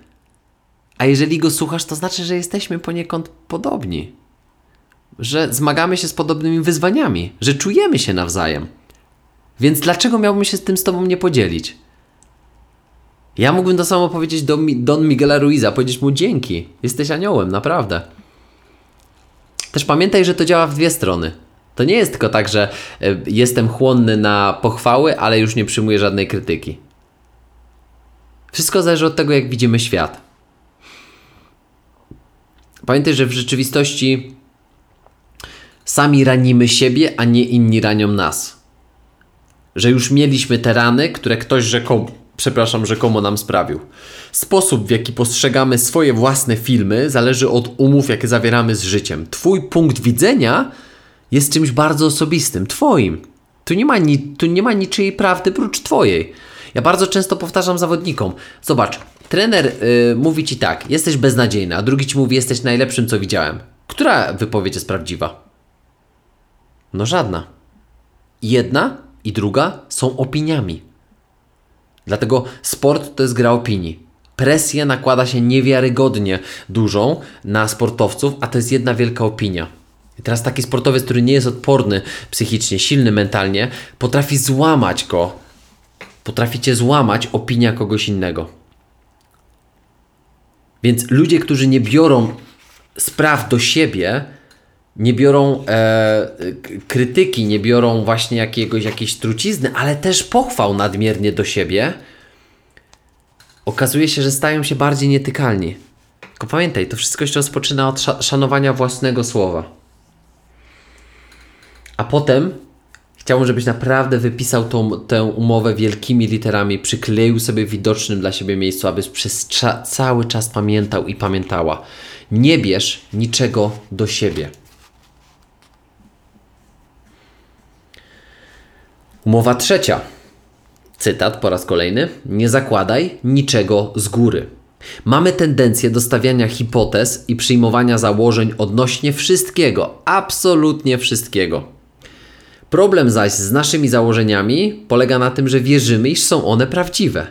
A jeżeli go słuchasz, to znaczy, że jesteśmy poniekąd podobni. Że zmagamy się z podobnymi wyzwaniami, że czujemy się nawzajem. Więc dlaczego miałbym się z tym z Tobą nie podzielić? Ja mógłbym to samo powiedzieć do Don Miguela Ruiza, powiedzieć mu dzięki, jesteś aniołem, naprawdę. Też pamiętaj, że to działa w dwie strony. To nie jest tylko tak, że e, jestem chłonny na pochwały, ale już nie przyjmuję żadnej krytyki. Wszystko zależy od tego, jak widzimy świat. Pamiętaj, że w rzeczywistości sami ranimy siebie, a nie inni ranią nas. Że już mieliśmy te rany, które ktoś rzekomo, przepraszam, rzekomo nam sprawił. Sposób, w jaki postrzegamy swoje własne filmy, zależy od umów, jakie zawieramy z życiem. Twój punkt widzenia jest czymś bardzo osobistym, twoim. Tu nie ma, ni- tu nie ma niczyjej prawdy prócz twojej. Ja bardzo często powtarzam zawodnikom: Zobacz, trener y, mówi ci tak, jesteś beznadziejny, a drugi ci mówi, jesteś najlepszym, co widziałem. Która wypowiedź jest prawdziwa? No żadna. Jedna i druga są opiniami. Dlatego sport to jest gra opinii. Presję nakłada się niewiarygodnie dużą na sportowców, a to jest jedna wielka opinia. I teraz taki sportowiec, który nie jest odporny psychicznie, silny mentalnie, potrafi złamać go. Potraficie złamać opinia kogoś innego. Więc ludzie, którzy nie biorą spraw do siebie, nie biorą e, krytyki, nie biorą właśnie jakiegoś, jakiejś trucizny, ale też pochwał nadmiernie do siebie, okazuje się, że stają się bardziej nietykalni. Tylko pamiętaj, to wszystko się rozpoczyna od sza- szanowania własnego słowa. A potem chciałbym, żebyś naprawdę wypisał tą, tę umowę wielkimi literami, przykleił sobie w widocznym dla siebie miejscu, abyś przez cza- cały czas pamiętał i pamiętała. Nie bierz niczego do siebie. Umowa trzecia. Cytat po raz kolejny. Nie zakładaj niczego z góry. Mamy tendencję do stawiania hipotez i przyjmowania założeń odnośnie wszystkiego, absolutnie wszystkiego. Problem zaś z naszymi założeniami polega na tym, że wierzymy, iż są one prawdziwe.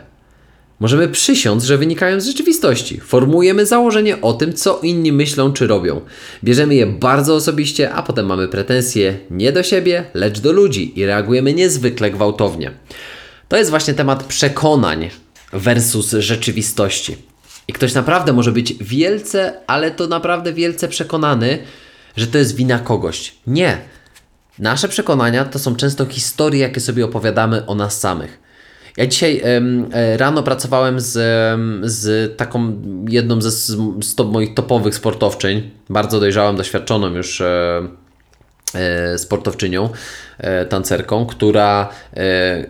Możemy przysiąc, że wynikają z rzeczywistości. Formułujemy założenie o tym, co inni myślą czy robią. Bierzemy je bardzo osobiście, a potem mamy pretensje nie do siebie, lecz do ludzi i reagujemy niezwykle gwałtownie. To jest właśnie temat przekonań versus rzeczywistości. I ktoś naprawdę może być wielce, ale to naprawdę wielce przekonany, że to jest wina kogoś. Nie. Nasze przekonania to są często historie, jakie sobie opowiadamy o nas samych. Ja dzisiaj e, rano pracowałem z, z taką jedną ze z, z to, moich topowych sportowczyń, bardzo dojrzałą, doświadczoną już e, e, sportowczynią, e, tancerką, która e,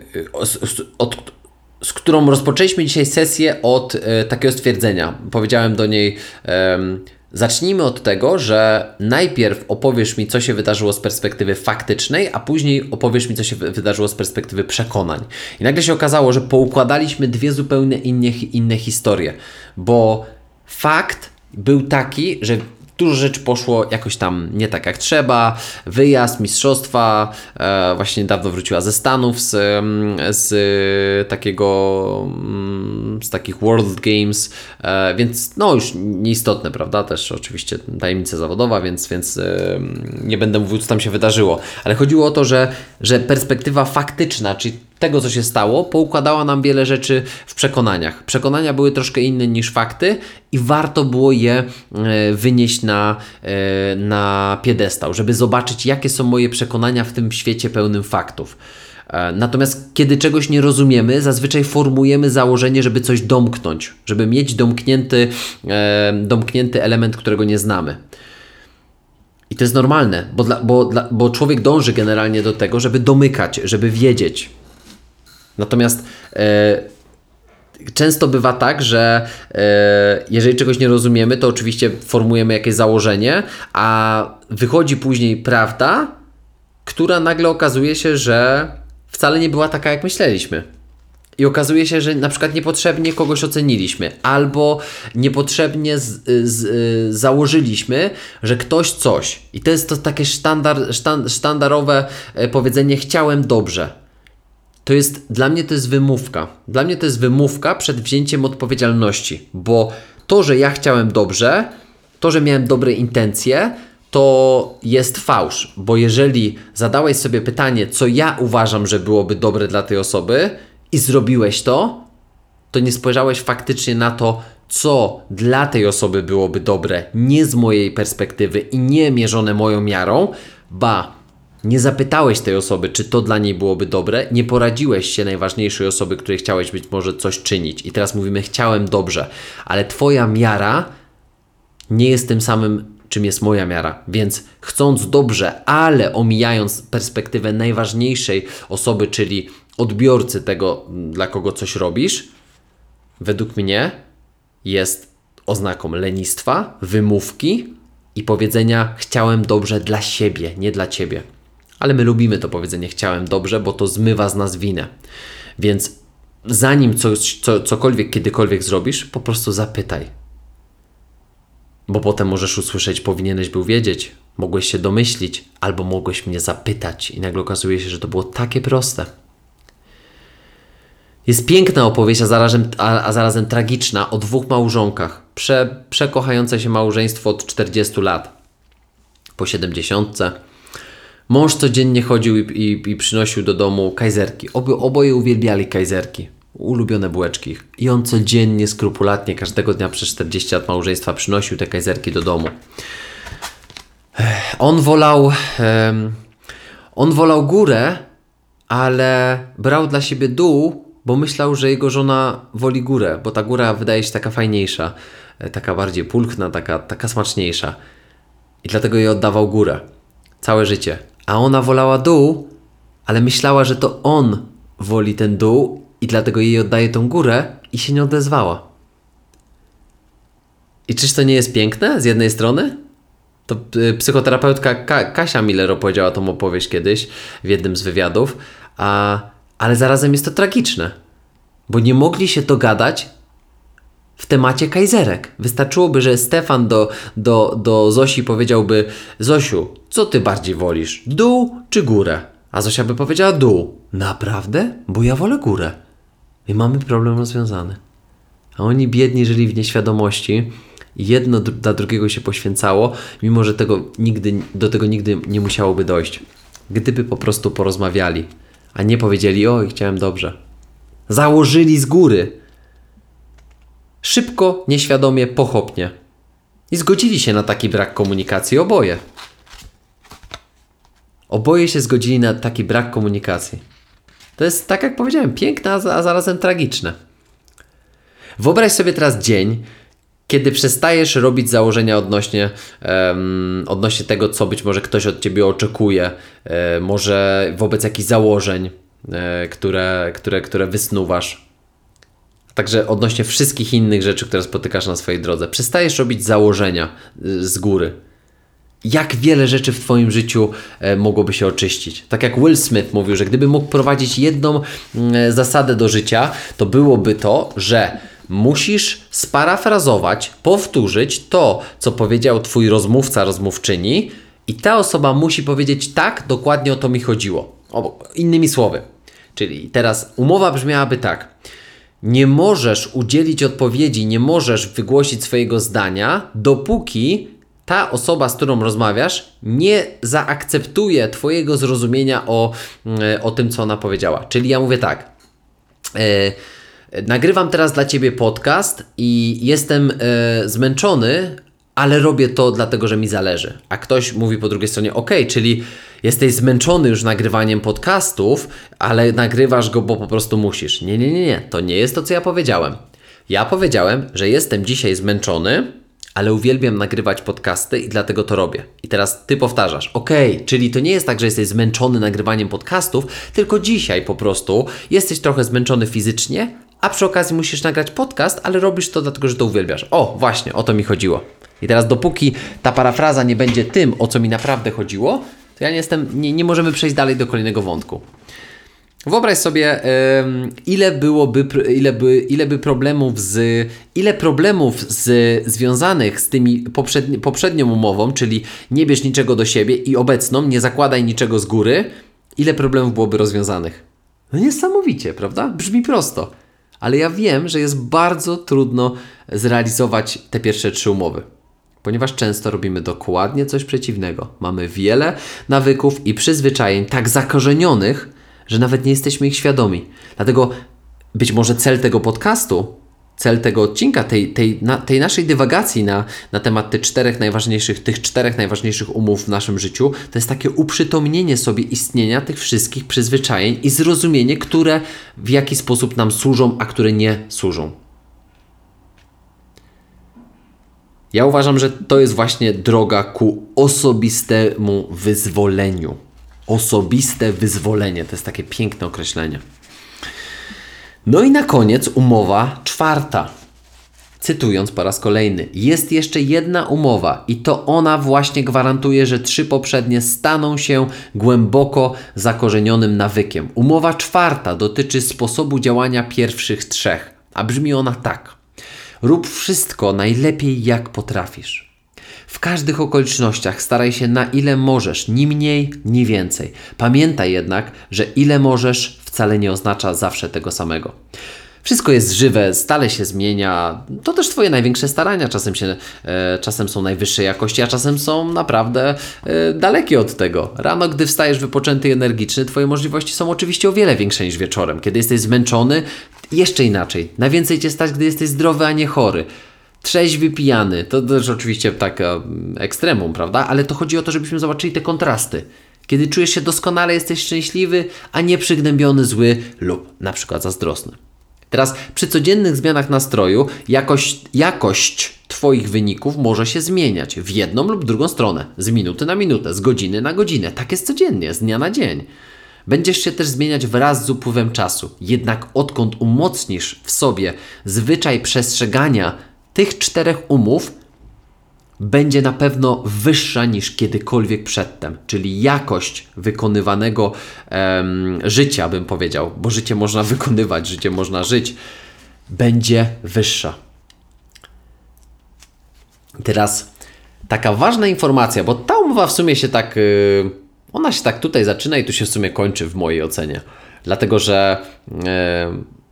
od, z którą rozpoczęliśmy dzisiaj sesję od e, takiego stwierdzenia. Powiedziałem do niej: em, Zacznijmy od tego, że najpierw opowiesz mi, co się wydarzyło z perspektywy faktycznej, a później opowiesz mi, co się wy- wydarzyło z perspektywy przekonań. I nagle się okazało, że poukładaliśmy dwie zupełnie inne, inne historie, bo fakt był taki, że dużo rzeczy poszło jakoś tam nie tak jak trzeba. Wyjazd, mistrzostwa, e, właśnie niedawno wróciła ze Stanów z, em, z takiego mm, z takich World Games, e, więc no już nieistotne, prawda? Też oczywiście tajemnica zawodowa, więc, więc em, nie będę mówił, co tam się wydarzyło. Ale chodziło o to, że, że perspektywa faktyczna, czyli tego, co się stało, poukładała nam wiele rzeczy w przekonaniach. Przekonania były troszkę inne niż fakty i warto było je e, wynieść na, e, na piedestał, żeby zobaczyć, jakie są moje przekonania w tym świecie pełnym faktów. E, Natomiast kiedy czegoś nie rozumiemy, zazwyczaj formujemy założenie, żeby coś domknąć, żeby mieć domknięty, domknięty element, którego nie znamy. I to jest normalne, bo, dla, bo, bo człowiek dąży generalnie do tego, żeby domykać, żeby wiedzieć. Natomiast e, często bywa tak, że e, jeżeli czegoś nie rozumiemy, to oczywiście formujemy jakieś założenie, a wychodzi później prawda, która nagle okazuje się, że wcale nie była taka, jak myśleliśmy. I okazuje się, że na przykład niepotrzebnie kogoś oceniliśmy, albo niepotrzebnie z, z, y, założyliśmy, że ktoś coś. I to jest to takie sztandar, sztan, sztandarowe e, powiedzenie: chciałem dobrze. To jest, dla mnie to jest wymówka. Dla mnie to jest wymówka przed wzięciem odpowiedzialności, bo to, że ja chciałem dobrze, to, że miałem dobre intencje, to jest fałsz, bo jeżeli zadałeś sobie pytanie, co ja uważam, że byłoby dobre dla tej osoby i zrobiłeś to, to nie spojrzałeś faktycznie na to, co dla tej osoby byłoby dobre, nie z mojej perspektywy i nie mierzone moją miarą, ba, nie zapytałeś tej osoby, czy to dla niej byłoby dobre, nie poradziłeś się najważniejszej osoby, której chciałeś być może coś czynić. I teraz mówimy, chciałem dobrze, ale Twoja miara nie jest tym samym, czym jest moja miara. Więc chcąc dobrze, ale omijając perspektywę najważniejszej osoby, czyli odbiorcy tego, dla kogo coś robisz, według mnie jest oznaką lenistwa, wymówki i powiedzenia chciałem dobrze dla siebie, nie dla ciebie. Ale my lubimy to powiedzenie chciałem dobrze, bo to zmywa z nas winę. Więc zanim coś, co, cokolwiek, kiedykolwiek zrobisz, po prostu zapytaj. Bo potem możesz usłyszeć, powinieneś był wiedzieć, mogłeś się domyślić, albo mogłeś mnie zapytać, i nagle okazuje się, że to było takie proste. Jest piękna opowieść, a zarazem, a, a zarazem tragiczna o dwóch małżonkach. Prze, przekochające się małżeństwo od 40 lat. Po 70. Mąż codziennie chodził i, i, i przynosił do domu kajzerki. Oby, oboje uwielbiali kajzerki. Ulubione bułeczki. I on codziennie, skrupulatnie, każdego dnia przez 40 lat małżeństwa przynosił te kajzerki do domu. On wolał. Um, on wolał górę, ale brał dla siebie dół, bo myślał, że jego żona woli górę, bo ta góra wydaje się taka fajniejsza, e, taka bardziej pulchna, taka, taka smaczniejsza. I dlatego jej oddawał górę. Całe życie. A ona wolała dół, ale myślała, że to on woli ten dół i dlatego jej oddaje tą górę i się nie odezwała. I czyż to nie jest piękne z jednej strony? To y, psychoterapeutka Ka Kasia Miller opowiedziała tą opowieść kiedyś w jednym z wywiadów, a, ale zarazem jest to tragiczne, bo nie mogli się dogadać w temacie kajzerek. Wystarczyłoby, że Stefan do, do, do Zosi powiedziałby: Zosiu, co ty bardziej wolisz, dół czy górę? A Zosia by powiedziała: dół. Naprawdę? Bo ja wolę górę. I mamy problem rozwiązany. A oni biedni żyli w nieświadomości. Jedno dla drugiego się poświęcało, mimo że tego nigdy, do tego nigdy nie musiałoby dojść. Gdyby po prostu porozmawiali, a nie powiedzieli: Oj, chciałem dobrze. Założyli z góry Szybko, nieświadomie, pochopnie. I zgodzili się na taki brak komunikacji oboje. Oboje się zgodzili na taki brak komunikacji. To jest, tak jak powiedziałem, piękne, a zarazem tragiczne. Wyobraź sobie teraz dzień, kiedy przestajesz robić założenia odnośnie, um, odnośnie tego, co być może ktoś od ciebie oczekuje, e, może wobec jakichś założeń, e, które, które, które wysnuwasz. Także odnośnie wszystkich innych rzeczy, które spotykasz na swojej drodze. Przestajesz robić założenia y, z góry. Jak wiele rzeczy w Twoim życiu e, mogłoby się oczyścić. Tak jak Will Smith mówił, że gdyby mógł prowadzić jedną mm, zasadę do życia, to byłoby to, że musisz sparafrazować, powtórzyć to, co powiedział Twój rozmówca, rozmówczyni, i ta osoba musi powiedzieć tak, dokładnie o to mi chodziło. O, innymi słowy. Czyli teraz umowa brzmiałaby tak nie możesz udzielić odpowiedzi, nie możesz wygłosić swojego zdania, dopóki ta osoba, z którą rozmawiasz, nie zaakceptuje Twojego zrozumienia o, mm, o tym, co ona powiedziała. Czyli ja mówię tak. E, nagrywam teraz dla Ciebie podcast i jestem e, zmęczony, ale robię to dlatego, że mi zależy. A ktoś mówi po drugiej stronie, ok, czyli jesteś zmęczony już nagrywaniem podcastów, ale nagrywasz go, bo po prostu musisz. Nie, nie, nie, nie, to nie jest to, co ja powiedziałem. Ja powiedziałem, że jestem dzisiaj zmęczony, ale uwielbiam nagrywać podcasty i dlatego to robię. I teraz ty powtarzasz, ok, czyli to nie jest tak, że jesteś zmęczony nagrywaniem podcastów, tylko dzisiaj po prostu jesteś trochę zmęczony fizycznie, a przy okazji musisz nagrać podcast, ale robisz to dlatego, że to uwielbiasz. O, właśnie, o to mi chodziło. I teraz dopóki ta parafraza nie będzie tym, o co mi naprawdę chodziło, to ja nie jestem, nie, nie możemy przejść dalej do kolejnego wątku. Wyobraź sobie, ile byłoby, ile by, ile by problemów z, ile problemów z, związanych z tymi poprzedni, poprzednią umową, czyli nie bierz niczego do siebie i obecną, nie zakładaj niczego z góry, ile problemów byłoby rozwiązanych. No niesamowicie, prawda? Brzmi prosto. Ale ja wiem, że jest bardzo trudno zrealizować te pierwsze trzy umowy ponieważ często robimy dokładnie coś przeciwnego. Mamy wiele nawyków i przyzwyczajeń tak zakorzenionych, że nawet nie jesteśmy ich świadomi. Dlatego być może cel tego podcastu, cel tego odcinka, tej, tej, na, tej naszej dywagacji na, na temat tych czterech najważniejszych, tych czterech najważniejszych umów w naszym życiu, to jest takie uprzytomnienie sobie istnienia tych wszystkich przyzwyczajeń i zrozumienie, które w jaki sposób nam służą, a które nie służą. Ja uważam, że to jest właśnie droga ku osobistemu wyzwoleniu. Osobiste wyzwolenie to jest takie piękne określenie. No i na koniec umowa czwarta. Cytując po raz kolejny, jest jeszcze jedna umowa i to ona właśnie gwarantuje, że trzy poprzednie staną się głęboko zakorzenionym nawykiem. Umowa czwarta dotyczy sposobu działania pierwszych trzech, a brzmi ona tak. Rób wszystko najlepiej jak potrafisz. W każdych okolicznościach staraj się na ile możesz, ni mniej, ni więcej. Pamiętaj jednak, że ile możesz wcale nie oznacza zawsze tego samego. Wszystko jest żywe, stale się zmienia. To też Twoje największe starania czasem, się, e, czasem są najwyższej jakości, a czasem są naprawdę e, dalekie od tego. Rano, gdy wstajesz wypoczęty i energiczny, Twoje możliwości są oczywiście o wiele większe niż wieczorem. Kiedy jesteś zmęczony, jeszcze inaczej. Najwięcej Cię stać, gdy jesteś zdrowy, a nie chory trzeźwy, pijany. To też oczywiście taka ekstremum, prawda? Ale to chodzi o to, żebyśmy zobaczyli te kontrasty. Kiedy czujesz się doskonale, jesteś szczęśliwy, a nie przygnębiony, zły lub na przykład zazdrosny. Teraz przy codziennych zmianach nastroju jakość, jakość Twoich wyników może się zmieniać w jedną lub drugą stronę, z minuty na minutę, z godziny na godzinę. Tak jest codziennie, z dnia na dzień. Będziesz się też zmieniać wraz z upływem czasu. Jednak odkąd umocnisz w sobie zwyczaj przestrzegania tych czterech umów, będzie na pewno wyższa niż kiedykolwiek przedtem, czyli jakość wykonywanego życia, bym powiedział, bo życie można wykonywać, życie można żyć, będzie wyższa. Teraz taka ważna informacja, bo ta umowa w sumie się tak, yy, ona się tak tutaj zaczyna i tu się w sumie kończy w mojej ocenie. Dlatego, że yy,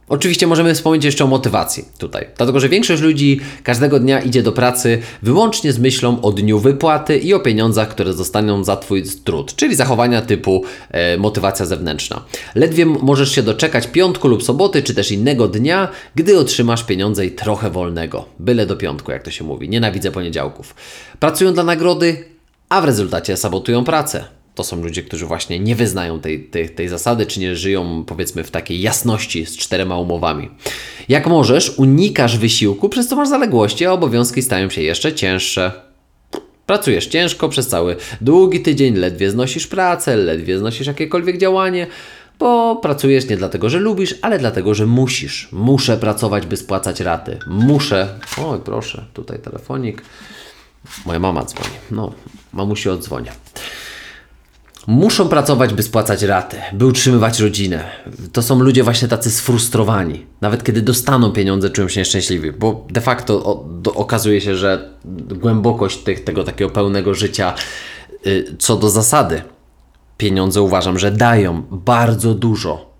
Oczywiście możemy wspomnieć jeszcze o motywacji tutaj, dlatego że większość ludzi każdego dnia idzie do pracy wyłącznie z myślą o dniu wypłaty i o pieniądzach, które zostaną za Twój trud, czyli zachowania typu e, motywacja zewnętrzna. Ledwie możesz się doczekać piątku lub soboty, czy też innego dnia, gdy otrzymasz pieniądze i trochę wolnego. Byle do piątku, jak to się mówi. Nienawidzę poniedziałków. Pracują dla nagrody, a w rezultacie sabotują pracę to są ludzie, którzy właśnie nie wyznają tej, tej, tej zasady, czy nie żyją powiedzmy w takiej jasności z czterema umowami. Jak możesz, unikasz wysiłku, przez co masz zaległości, a obowiązki stają się jeszcze cięższe. Pracujesz ciężko przez cały długi tydzień, ledwie znosisz pracę, ledwie znosisz jakiekolwiek działanie, bo pracujesz nie dlatego, że lubisz, ale dlatego, że musisz. Muszę pracować, by spłacać raty. Muszę. Oj, proszę, tutaj telefonik. Moja mama dzwoni. No, mamusi odzwonia. Muszą pracować, by spłacać raty, by utrzymywać rodzinę. To są ludzie właśnie tacy sfrustrowani. Nawet kiedy dostaną pieniądze, czują się nieszczęśliwi, bo de facto o, do, okazuje się, że głębokość tych, tego takiego pełnego życia, y, co do zasady, pieniądze uważam, że dają bardzo dużo,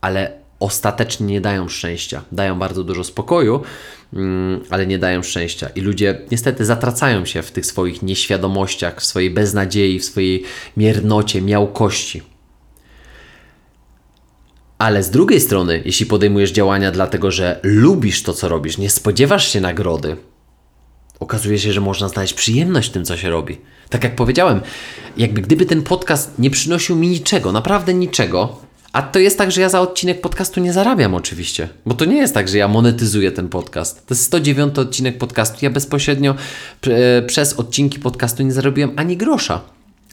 ale ostatecznie nie dają szczęścia. Dają bardzo dużo spokoju, mm, ale nie dają szczęścia. I ludzie niestety zatracają się w tych swoich nieświadomościach, w swojej beznadziei, w swojej miernocie, miałkości. Ale z drugiej strony, jeśli podejmujesz działania dlatego, że lubisz to, co robisz, nie spodziewasz się nagrody, okazuje się, że można znaleźć przyjemność w tym, co się robi. Tak jak powiedziałem, jakby gdyby ten podcast nie przynosił mi niczego, naprawdę niczego, a to jest tak, że ja za odcinek podcastu nie zarabiam oczywiście, bo to nie jest tak, że ja monetyzuję ten podcast. To jest 109 odcinek podcastu. Ja bezpośrednio e, przez odcinki podcastu nie zarobiłem ani grosza.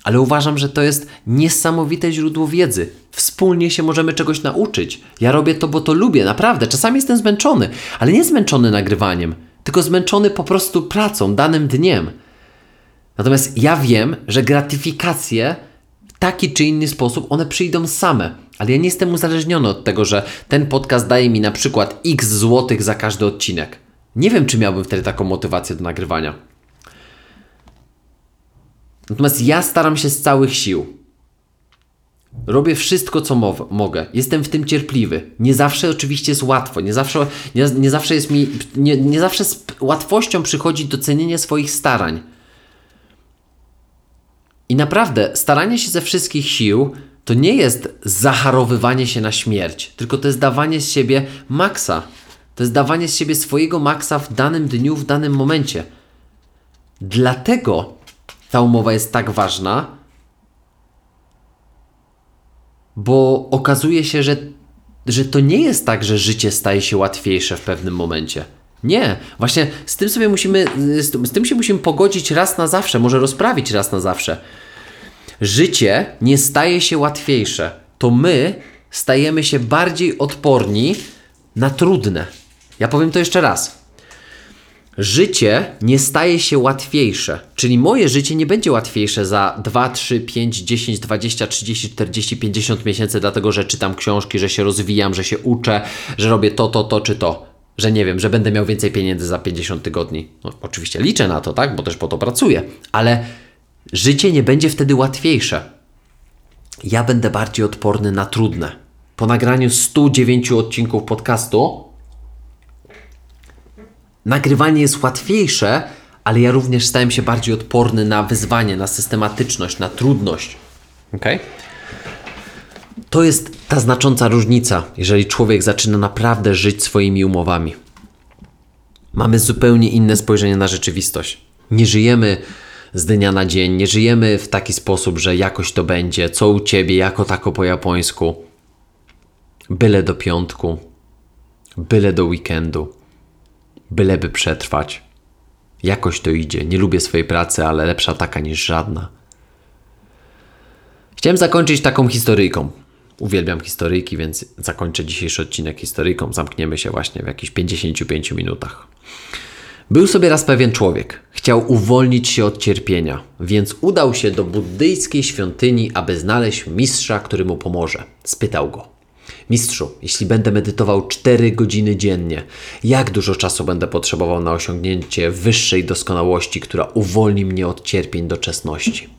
Ale uważam, że to jest niesamowite źródło wiedzy. Wspólnie się możemy czegoś nauczyć. Ja robię to, bo to lubię, naprawdę. Czasami jestem zmęczony, ale nie zmęczony nagrywaniem, tylko zmęczony po prostu pracą, danym dniem. Natomiast ja wiem, że gratyfikacje taki czy inny sposób one przyjdą same. Ale ja nie jestem uzależniony od tego, że ten podcast daje mi na przykład x złotych za każdy odcinek. Nie wiem, czy miałbym wtedy taką motywację do nagrywania. Natomiast ja staram się z całych sił. Robię wszystko, co mo mogę. Jestem w tym cierpliwy. Nie zawsze oczywiście jest łatwo. Nie zawsze, nie, nie zawsze jest mi. Nie, nie zawsze z łatwością przychodzi docenienie swoich starań. I naprawdę, staranie się ze wszystkich sił to nie jest zaharowywanie się na śmierć, tylko to jest dawanie z siebie maksa. To jest dawanie z siebie swojego maksa w danym dniu, w danym momencie. Dlatego ta umowa jest tak ważna, bo okazuje się, że, że to nie jest tak, że życie staje się łatwiejsze w pewnym momencie. Nie, właśnie z tym sobie musimy, z, tym się musimy pogodzić raz na zawsze, może rozprawić raz na zawsze. Życie nie staje się łatwiejsze, to my stajemy się bardziej odporni na trudne. Ja powiem to jeszcze raz. Życie nie staje się łatwiejsze, czyli moje życie nie będzie łatwiejsze za 2, 3, 5, 10, 20, 30, 40, 50 miesięcy, dlatego że czytam książki, że się rozwijam, że się uczę, że robię to, to, to czy to. Że nie wiem, że będę miał więcej pieniędzy za 50 tygodni. No, oczywiście liczę na to, tak, bo też po to pracuję, ale życie nie będzie wtedy łatwiejsze. Ja będę bardziej odporny na trudne. Po nagraniu 109 odcinków podcastu nagrywanie jest łatwiejsze, ale ja również stałem się bardziej odporny na wyzwanie, na systematyczność, na trudność. Ok? To jest ta znacząca różnica, jeżeli człowiek zaczyna naprawdę żyć swoimi umowami. Mamy zupełnie inne spojrzenie na rzeczywistość. Nie żyjemy z dnia na dzień, nie żyjemy w taki sposób, że jakoś to będzie, co u ciebie, jako tako po japońsku. Byle do piątku, byle do weekendu byleby przetrwać. Jakoś to idzie. Nie lubię swojej pracy, ale lepsza taka niż żadna. Chciałem zakończyć taką historyjką. Uwielbiam historyjki, więc zakończę dzisiejszy odcinek historyjką. Zamkniemy się właśnie w jakichś 55 minutach. Był sobie raz pewien człowiek. Chciał uwolnić się od cierpienia, więc udał się do buddyjskiej świątyni, aby znaleźć mistrza, który mu pomoże. Spytał go: Mistrzu, jeśli będę medytował 4 godziny dziennie, jak dużo czasu będę potrzebował na osiągnięcie wyższej doskonałości, która uwolni mnie od cierpień doczesności?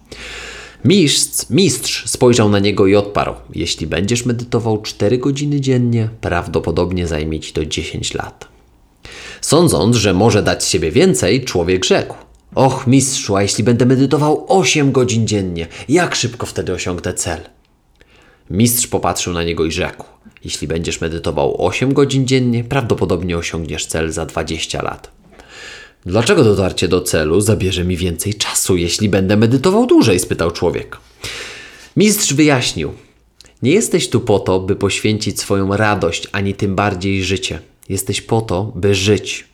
Mistrz, mistrz spojrzał na niego i odparł: Jeśli będziesz medytował 4 godziny dziennie, prawdopodobnie zajmie ci to 10 lat. Sądząc, że może dać siebie więcej, człowiek rzekł: Och, mistrzu, a jeśli będę medytował 8 godzin dziennie, jak szybko wtedy osiągnę cel? Mistrz popatrzył na niego i rzekł: Jeśli będziesz medytował 8 godzin dziennie, prawdopodobnie osiągniesz cel za 20 lat. Dlaczego dotarcie do celu zabierze mi więcej czasu, jeśli będę medytował dłużej? spytał człowiek. Mistrz wyjaśnił: Nie jesteś tu po to, by poświęcić swoją radość, ani tym bardziej życie. Jesteś po to, by żyć,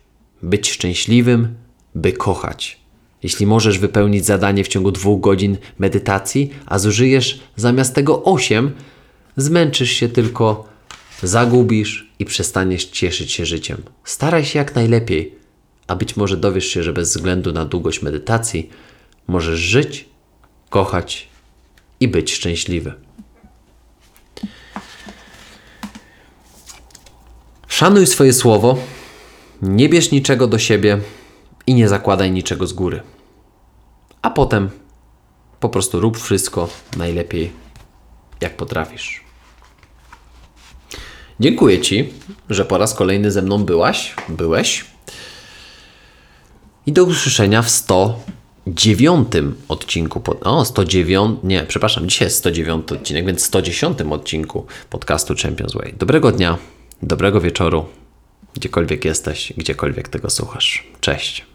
być szczęśliwym, by kochać. Jeśli możesz wypełnić zadanie w ciągu dwóch godzin medytacji, a zużyjesz zamiast tego osiem, zmęczysz się tylko, zagubisz i przestaniesz cieszyć się życiem. Staraj się jak najlepiej, a być może dowiesz się, że bez względu na długość medytacji możesz żyć, kochać i być szczęśliwy. Szanuj swoje słowo, nie bierz niczego do siebie i nie zakładaj niczego z góry. A potem po prostu rób wszystko najlepiej, jak potrafisz. Dziękuję Ci, że po raz kolejny ze mną byłaś, byłeś. I do usłyszenia w 109 odcinku. Pod, o, 109. Nie, przepraszam, dzisiaj jest 109 odcinek, więc 110 odcinku podcastu Champions Way. Dobrego dnia, dobrego wieczoru, gdziekolwiek jesteś, gdziekolwiek tego słuchasz. Cześć.